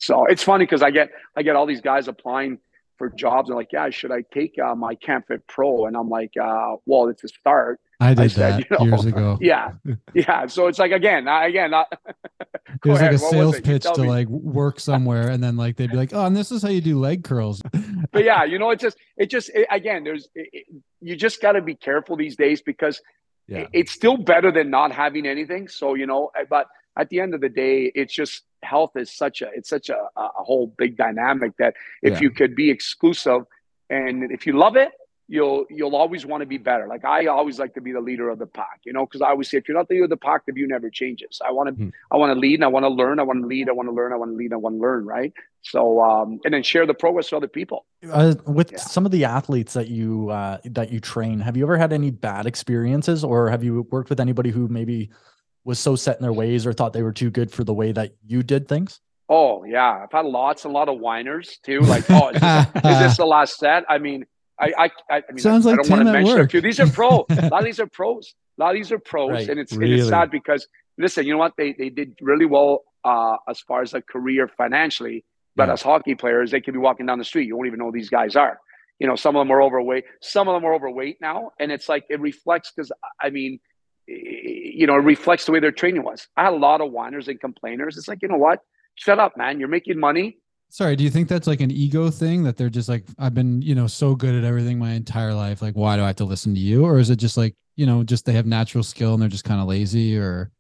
so it's funny because i get i get all these guys applying for jobs and like yeah should i take uh, my CanFitPro and i'm like uh well it's a start I did said, that you know, years ago. yeah yeah so it's like again I- again I, It was like a sales pitch to me. like work somewhere, and then like they'd be like, "Oh, and this is how you do leg curls." but yeah you know it just it just it, again there's it, it- you just got to be careful these days because Yeah. it- it's still better than not having anything so you know eh, but at the end of the day it's just health is such a it's such a, a whole big dynamic that if Yeah. you could be exclusive and if you love it you'll you'll always want to be better like i always like to be the leader of the pack you know because i always say if you're not the leader of the pack the view never changes i want to Hmm. i want to lead and i want to learn i want to lead i want to learn i want to lead i want to learn right so um and then share the progress with other people Uh, with Yeah. some of the athletes that you uh, that you train, have you ever had any bad experiences, or have you worked with anybody who maybe was so set in their ways or thought they were too good for the way that you did things? Oh yeah, I've had lots and a lot of whiners too. Like, oh, is this, is this the last set? I mean, I I, I I mean, Sounds I, like I don't want to at mention a work. few. These are pro. a lot of these are pros. A lot of these are pros, Right, and it's and it's sad because listen, you know what? They they did really well uh, as far as a career financially, but Yeah. as hockey players, they could be walking down the street. You won't even know who these guys are. You know, some of them are overweight. Some of them are overweight now, and it's like it reflects because I mean, you know, it reflects the way their training was. I had a lot of whiners and complainers. It's like, you know what? Shut up, man. You're making money. Sorry, do you think that's like an ego thing that they're just like, I've been, you know, so good at everything my entire life. Like, why do I have to listen to you? Or is it just like, you know, just they have natural skill and they're just kind of lazy or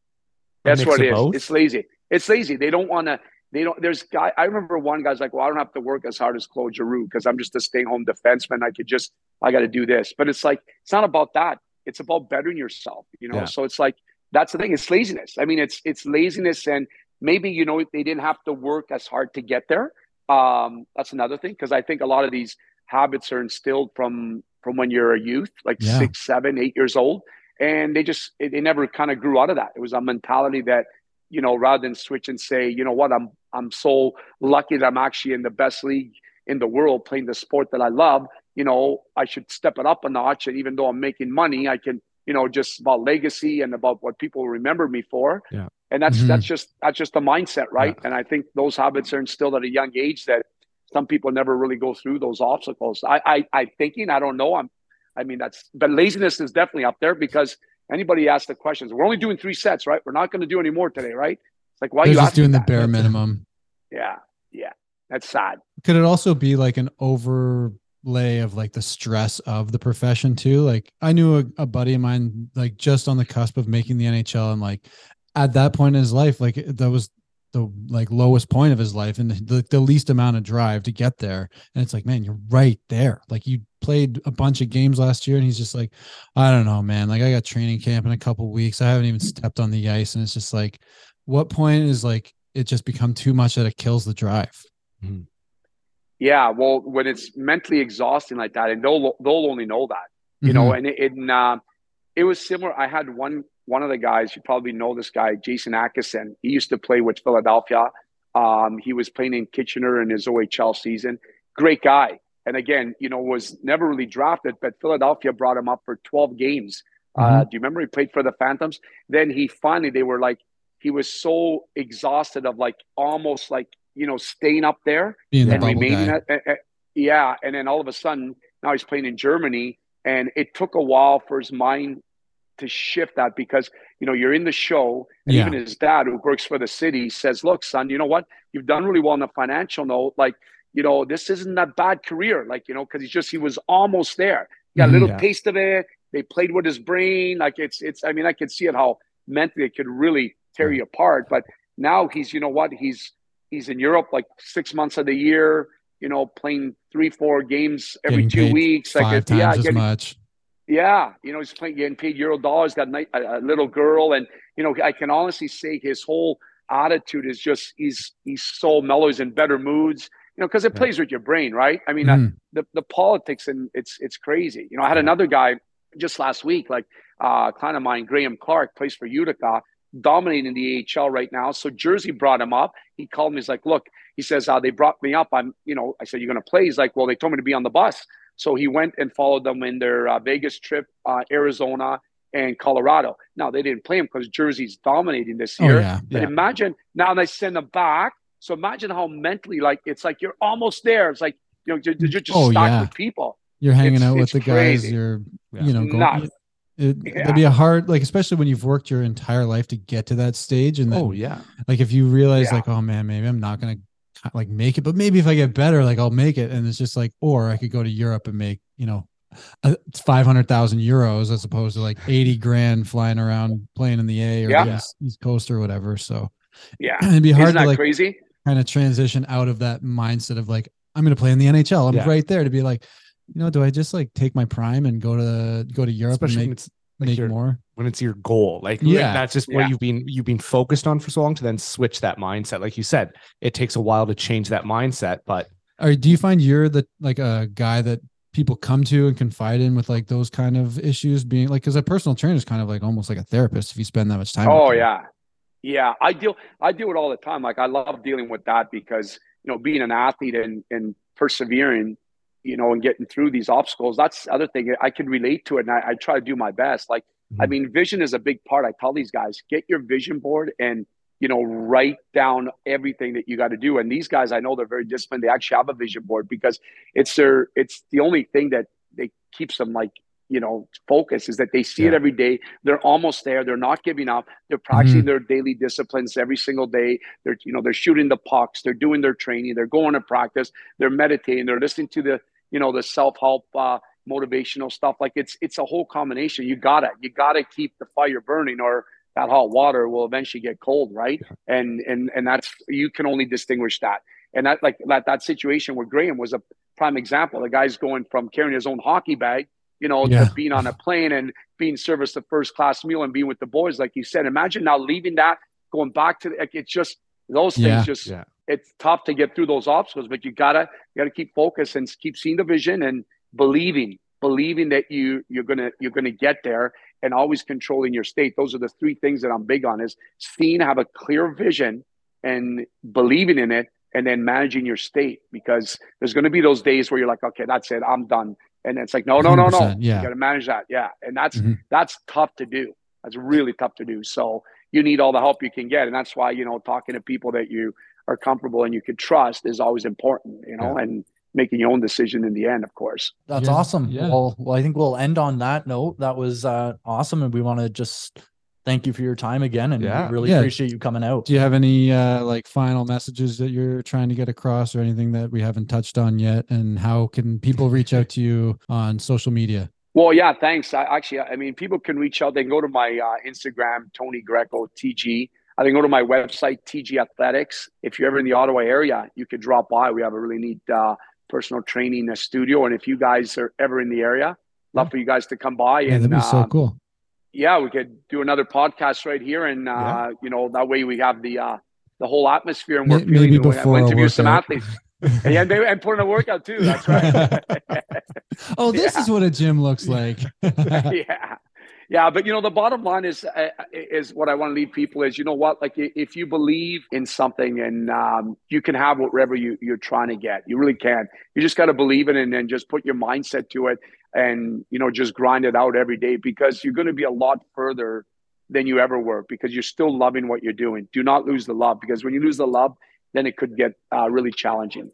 That's what it is. both? It's lazy. It's lazy. They don't want to. They don't. There's guy. I remember one guy's like, "Well, I don't have to work as hard as Claude Giroux because I'm just a stay-home defenseman. I could just. I got to do this." But it's like it's not about that. It's about bettering yourself. You know. Yeah. So it's like that's the thing. It's laziness. I mean, it's it's laziness, and maybe you know they didn't have to work as hard to get there. Um, that's another thing because I think a lot of these habits are instilled from from when you're a youth, like Yeah. six, seven, eight years old, and they just they never kind of grew out of that. It was a mentality that you know, rather than switch and say, you know what, I'm I'm so lucky that I'm actually in the best league in the world playing the sport that I love. You know, I should step it up a notch, and even though I'm making money, I can, you know, just about legacy and about what people remember me for. Yeah. And that's Mhm. that's just that's just the mindset, right? And I think those habits are instilled at a young age that some people never really go through those obstacles. I I, I thinking I don't know. I'm I mean that's but laziness is definitely up there because anybody asks the questions. We're only doing three sets, right? We're not going to do any more today, right? It's like why are they're you just doing the that? bare minimum? Yeah, yeah, that's sad. Could it also be like an overlay of like the stress of the profession too? Like I knew a, a buddy of mine, like just on the cusp of making the NHL, and like at that point in his life, like that was the like lowest point of his life and the, the least amount of drive to get there. And it's like, man, you're right there. Like you played a bunch of games last year, and he's just like, I don't know, man. Like I got training camp in a couple weeks. I haven't even stepped on the ice, and it's just like, what point is like it just become too much that it kills the drive? Yeah, well, when it's mentally exhausting like that, and they'll they'll only know that, you know. Mhm. And it it, uh, it was similar. I had one one of the guys you probably know this guy, Jason Akeson. He used to play with Philadelphia. Um, he was playing in Kitchener in his OHL season. Great guy, and again, you know, was never really drafted, but Philadelphia brought him up for twelve games. Uh, do you remember he played for the Phantoms? Then he finally they were like he was so exhausted of like almost like you know staying up there being and bubble remaining at, at- at- yeah and then all of a sudden now he's playing in germany and it took a while for his mind to shift that because you know you're in the show and Yeah. even his dad who works for the city says look son you know what you've done really well on the financial note like you know this isn't that bad career like you know because he's just he was almost there he got a mm-hmm. little Yeah. taste of it they played with his brain like it's it's i mean i could see it how mentally it could really tear you apart but now he's you know what he's he's in Europe like six months of the year, you know, playing three, four games every Getting two weeks. five Like, it- times yeah, as getting, much. Yeah, you know, he's playing, getting paid euro dollars. Got a, a little girl, and you know, I can honestly say his whole attitude is just he's he's so mellow. He's in better moods, you know, because it plays with your brain, right? I mean, uh, the the politics and it's it's crazy. You know, I had another guy just last week, like uh, a client of mine, Graeme Clarke, plays for Utica, dominating the AHL right now. So Jersey brought him up. He called me. He's like, "Look," he says, uh, "They brought me up. I'm, you know," I said, "You're going to play." He's like, "Well, they told me to be on the bus." So he went and followed them in their uh, Vegas trip, uh, Arizona, and Colorado. Now they didn't play him because Jersey's dominating this Oh year. yeah. But Yeah. imagine now they send them back. So imagine how mentally, like, it's like you're almost there. It's like you know, you're, you're just Oh, stuck yeah. with people. You're hanging It's- out with it's the guys. You're, Yeah. you know, going. Nuts. It, Yeah. That'd be a hard, like, especially when you've worked your entire life to get to that stage, and then, Oh yeah. like, if you realize, Yeah. like, oh man, maybe I'm not gonna like make it, but maybe if I get better, like, I'll make it, and it's just like, or I could go to Europe and make, you know, five hundred thousand euros as opposed to like eighty grand flying around playing in the A or Yeah. East, East Coast or whatever. So Yeah, it'd be hard isn't to like crazy? kind of transition out of that mindset of like I'm going to play in the NHL. I'm Yeah. right there to be like, you know, do I just like take my prime and go to go to Europe Especially and make it's like make your more? when it's your goal. Like Yeah. yeah, that's just Yeah. what you've been you've been focused on for so long to then switch that mindset. Like you said, it takes a while to change that mindset, but Or do you find you're the like a guy that people come to and confide in with like those kind of issues being like because a personal trainer is kind of like almost like a therapist if you spend that much time. Oh yeah, yeah. I deal I do it all the time. Like I love dealing with that because you know being an athlete and and persevering, you know, and getting through these obstacles. That's the other thing I can relate to it, and I, I try to do my best. Like I Mhm. mean, vision is a big part. I tell these guys get your vision board and you know write down everything that you got to do. And these guys, I know they're very disciplined. They actually have a vision board because it's their it's the only thing that they keeps them like you know focus is that they see it every day they're almost there they're not giving up they're practicing their daily disciplines every single day they're you know they're shooting the pucks they're doing their training they're going to practice they're meditating they're listening to the you know the self-help uh, motivational stuff like it's it's a whole combination you gotta you gotta keep the fire burning or that hot water will eventually get cold right and and and that's you can only distinguish that and that like that that situation where graeme was a prime example the guy's going from carrying his own hockey bag you know, Yeah. to being on a plane and being serviced a first class meal and being with the boys, like you said. Imagine now leaving that, going back to like it's just those things. Yeah. Just Yeah. It's tough to get through those obstacles, but you gotta you gotta keep focused and keep seeing the vision and believing, believing that you you're gonna you're gonna get there and always controlling your state. Those are the three things that I'm big on: is seeing, have a clear vision, and believing in it, and then managing your state. Because there's to be those days where you're like, okay, that's it, I'm done. And it's like, no, no, no, no. 100%, yeah. You got to manage that. Yeah. And that's, Mhm. that's tough to do. That's really tough to do. So you need all the help you can get. And that's why, you know, talking to people that you are comfortable and you can trust is always important, you know, and making your own decision in the end, of course. That's Yeah, awesome. yeah. Well, well, I think we'll end on that note. That was uh, awesome, and we want to just thank you for your time again, and Yeah. really Yeah. appreciate you coming out. Do you have any uh, like final messages that you're trying to get across, or anything that we haven't touched on yet? And how can people reach out to you on social media? Well, yeah, thanks. I actually, I mean, people can reach out. They can go to my uh, Instagram, Tony Greco TG. I can go to my website, TG Athletics. If you're ever in the Ottawa area, you could drop by. We have a really neat uh, personal training uh, studio. And if you guys are ever in the area, love for you guys to come by. Yeah, and that'd be so um, cool. yeah, we could do another podcast right here, and uh, Yeah. you know that way we have the uh, the whole atmosphere, and we're feeling maybe we'll before a interview some athletes, and, yeah, they- and put in a workout too. That's right. oh, this Yeah. is what a gym looks like. yeah yeah but you know the bottom line is uh, is what i want to leave people is you know what? Like if you believe in something and um, you can have whatever you, you're trying to get you really can. You just got to believe in it and then just put your mindset to it and you know just grind it out every day because you're going to be a lot further than you ever were because you're still loving what you're doing. Do not lose the love because when you lose the love then it could get uh, really challenging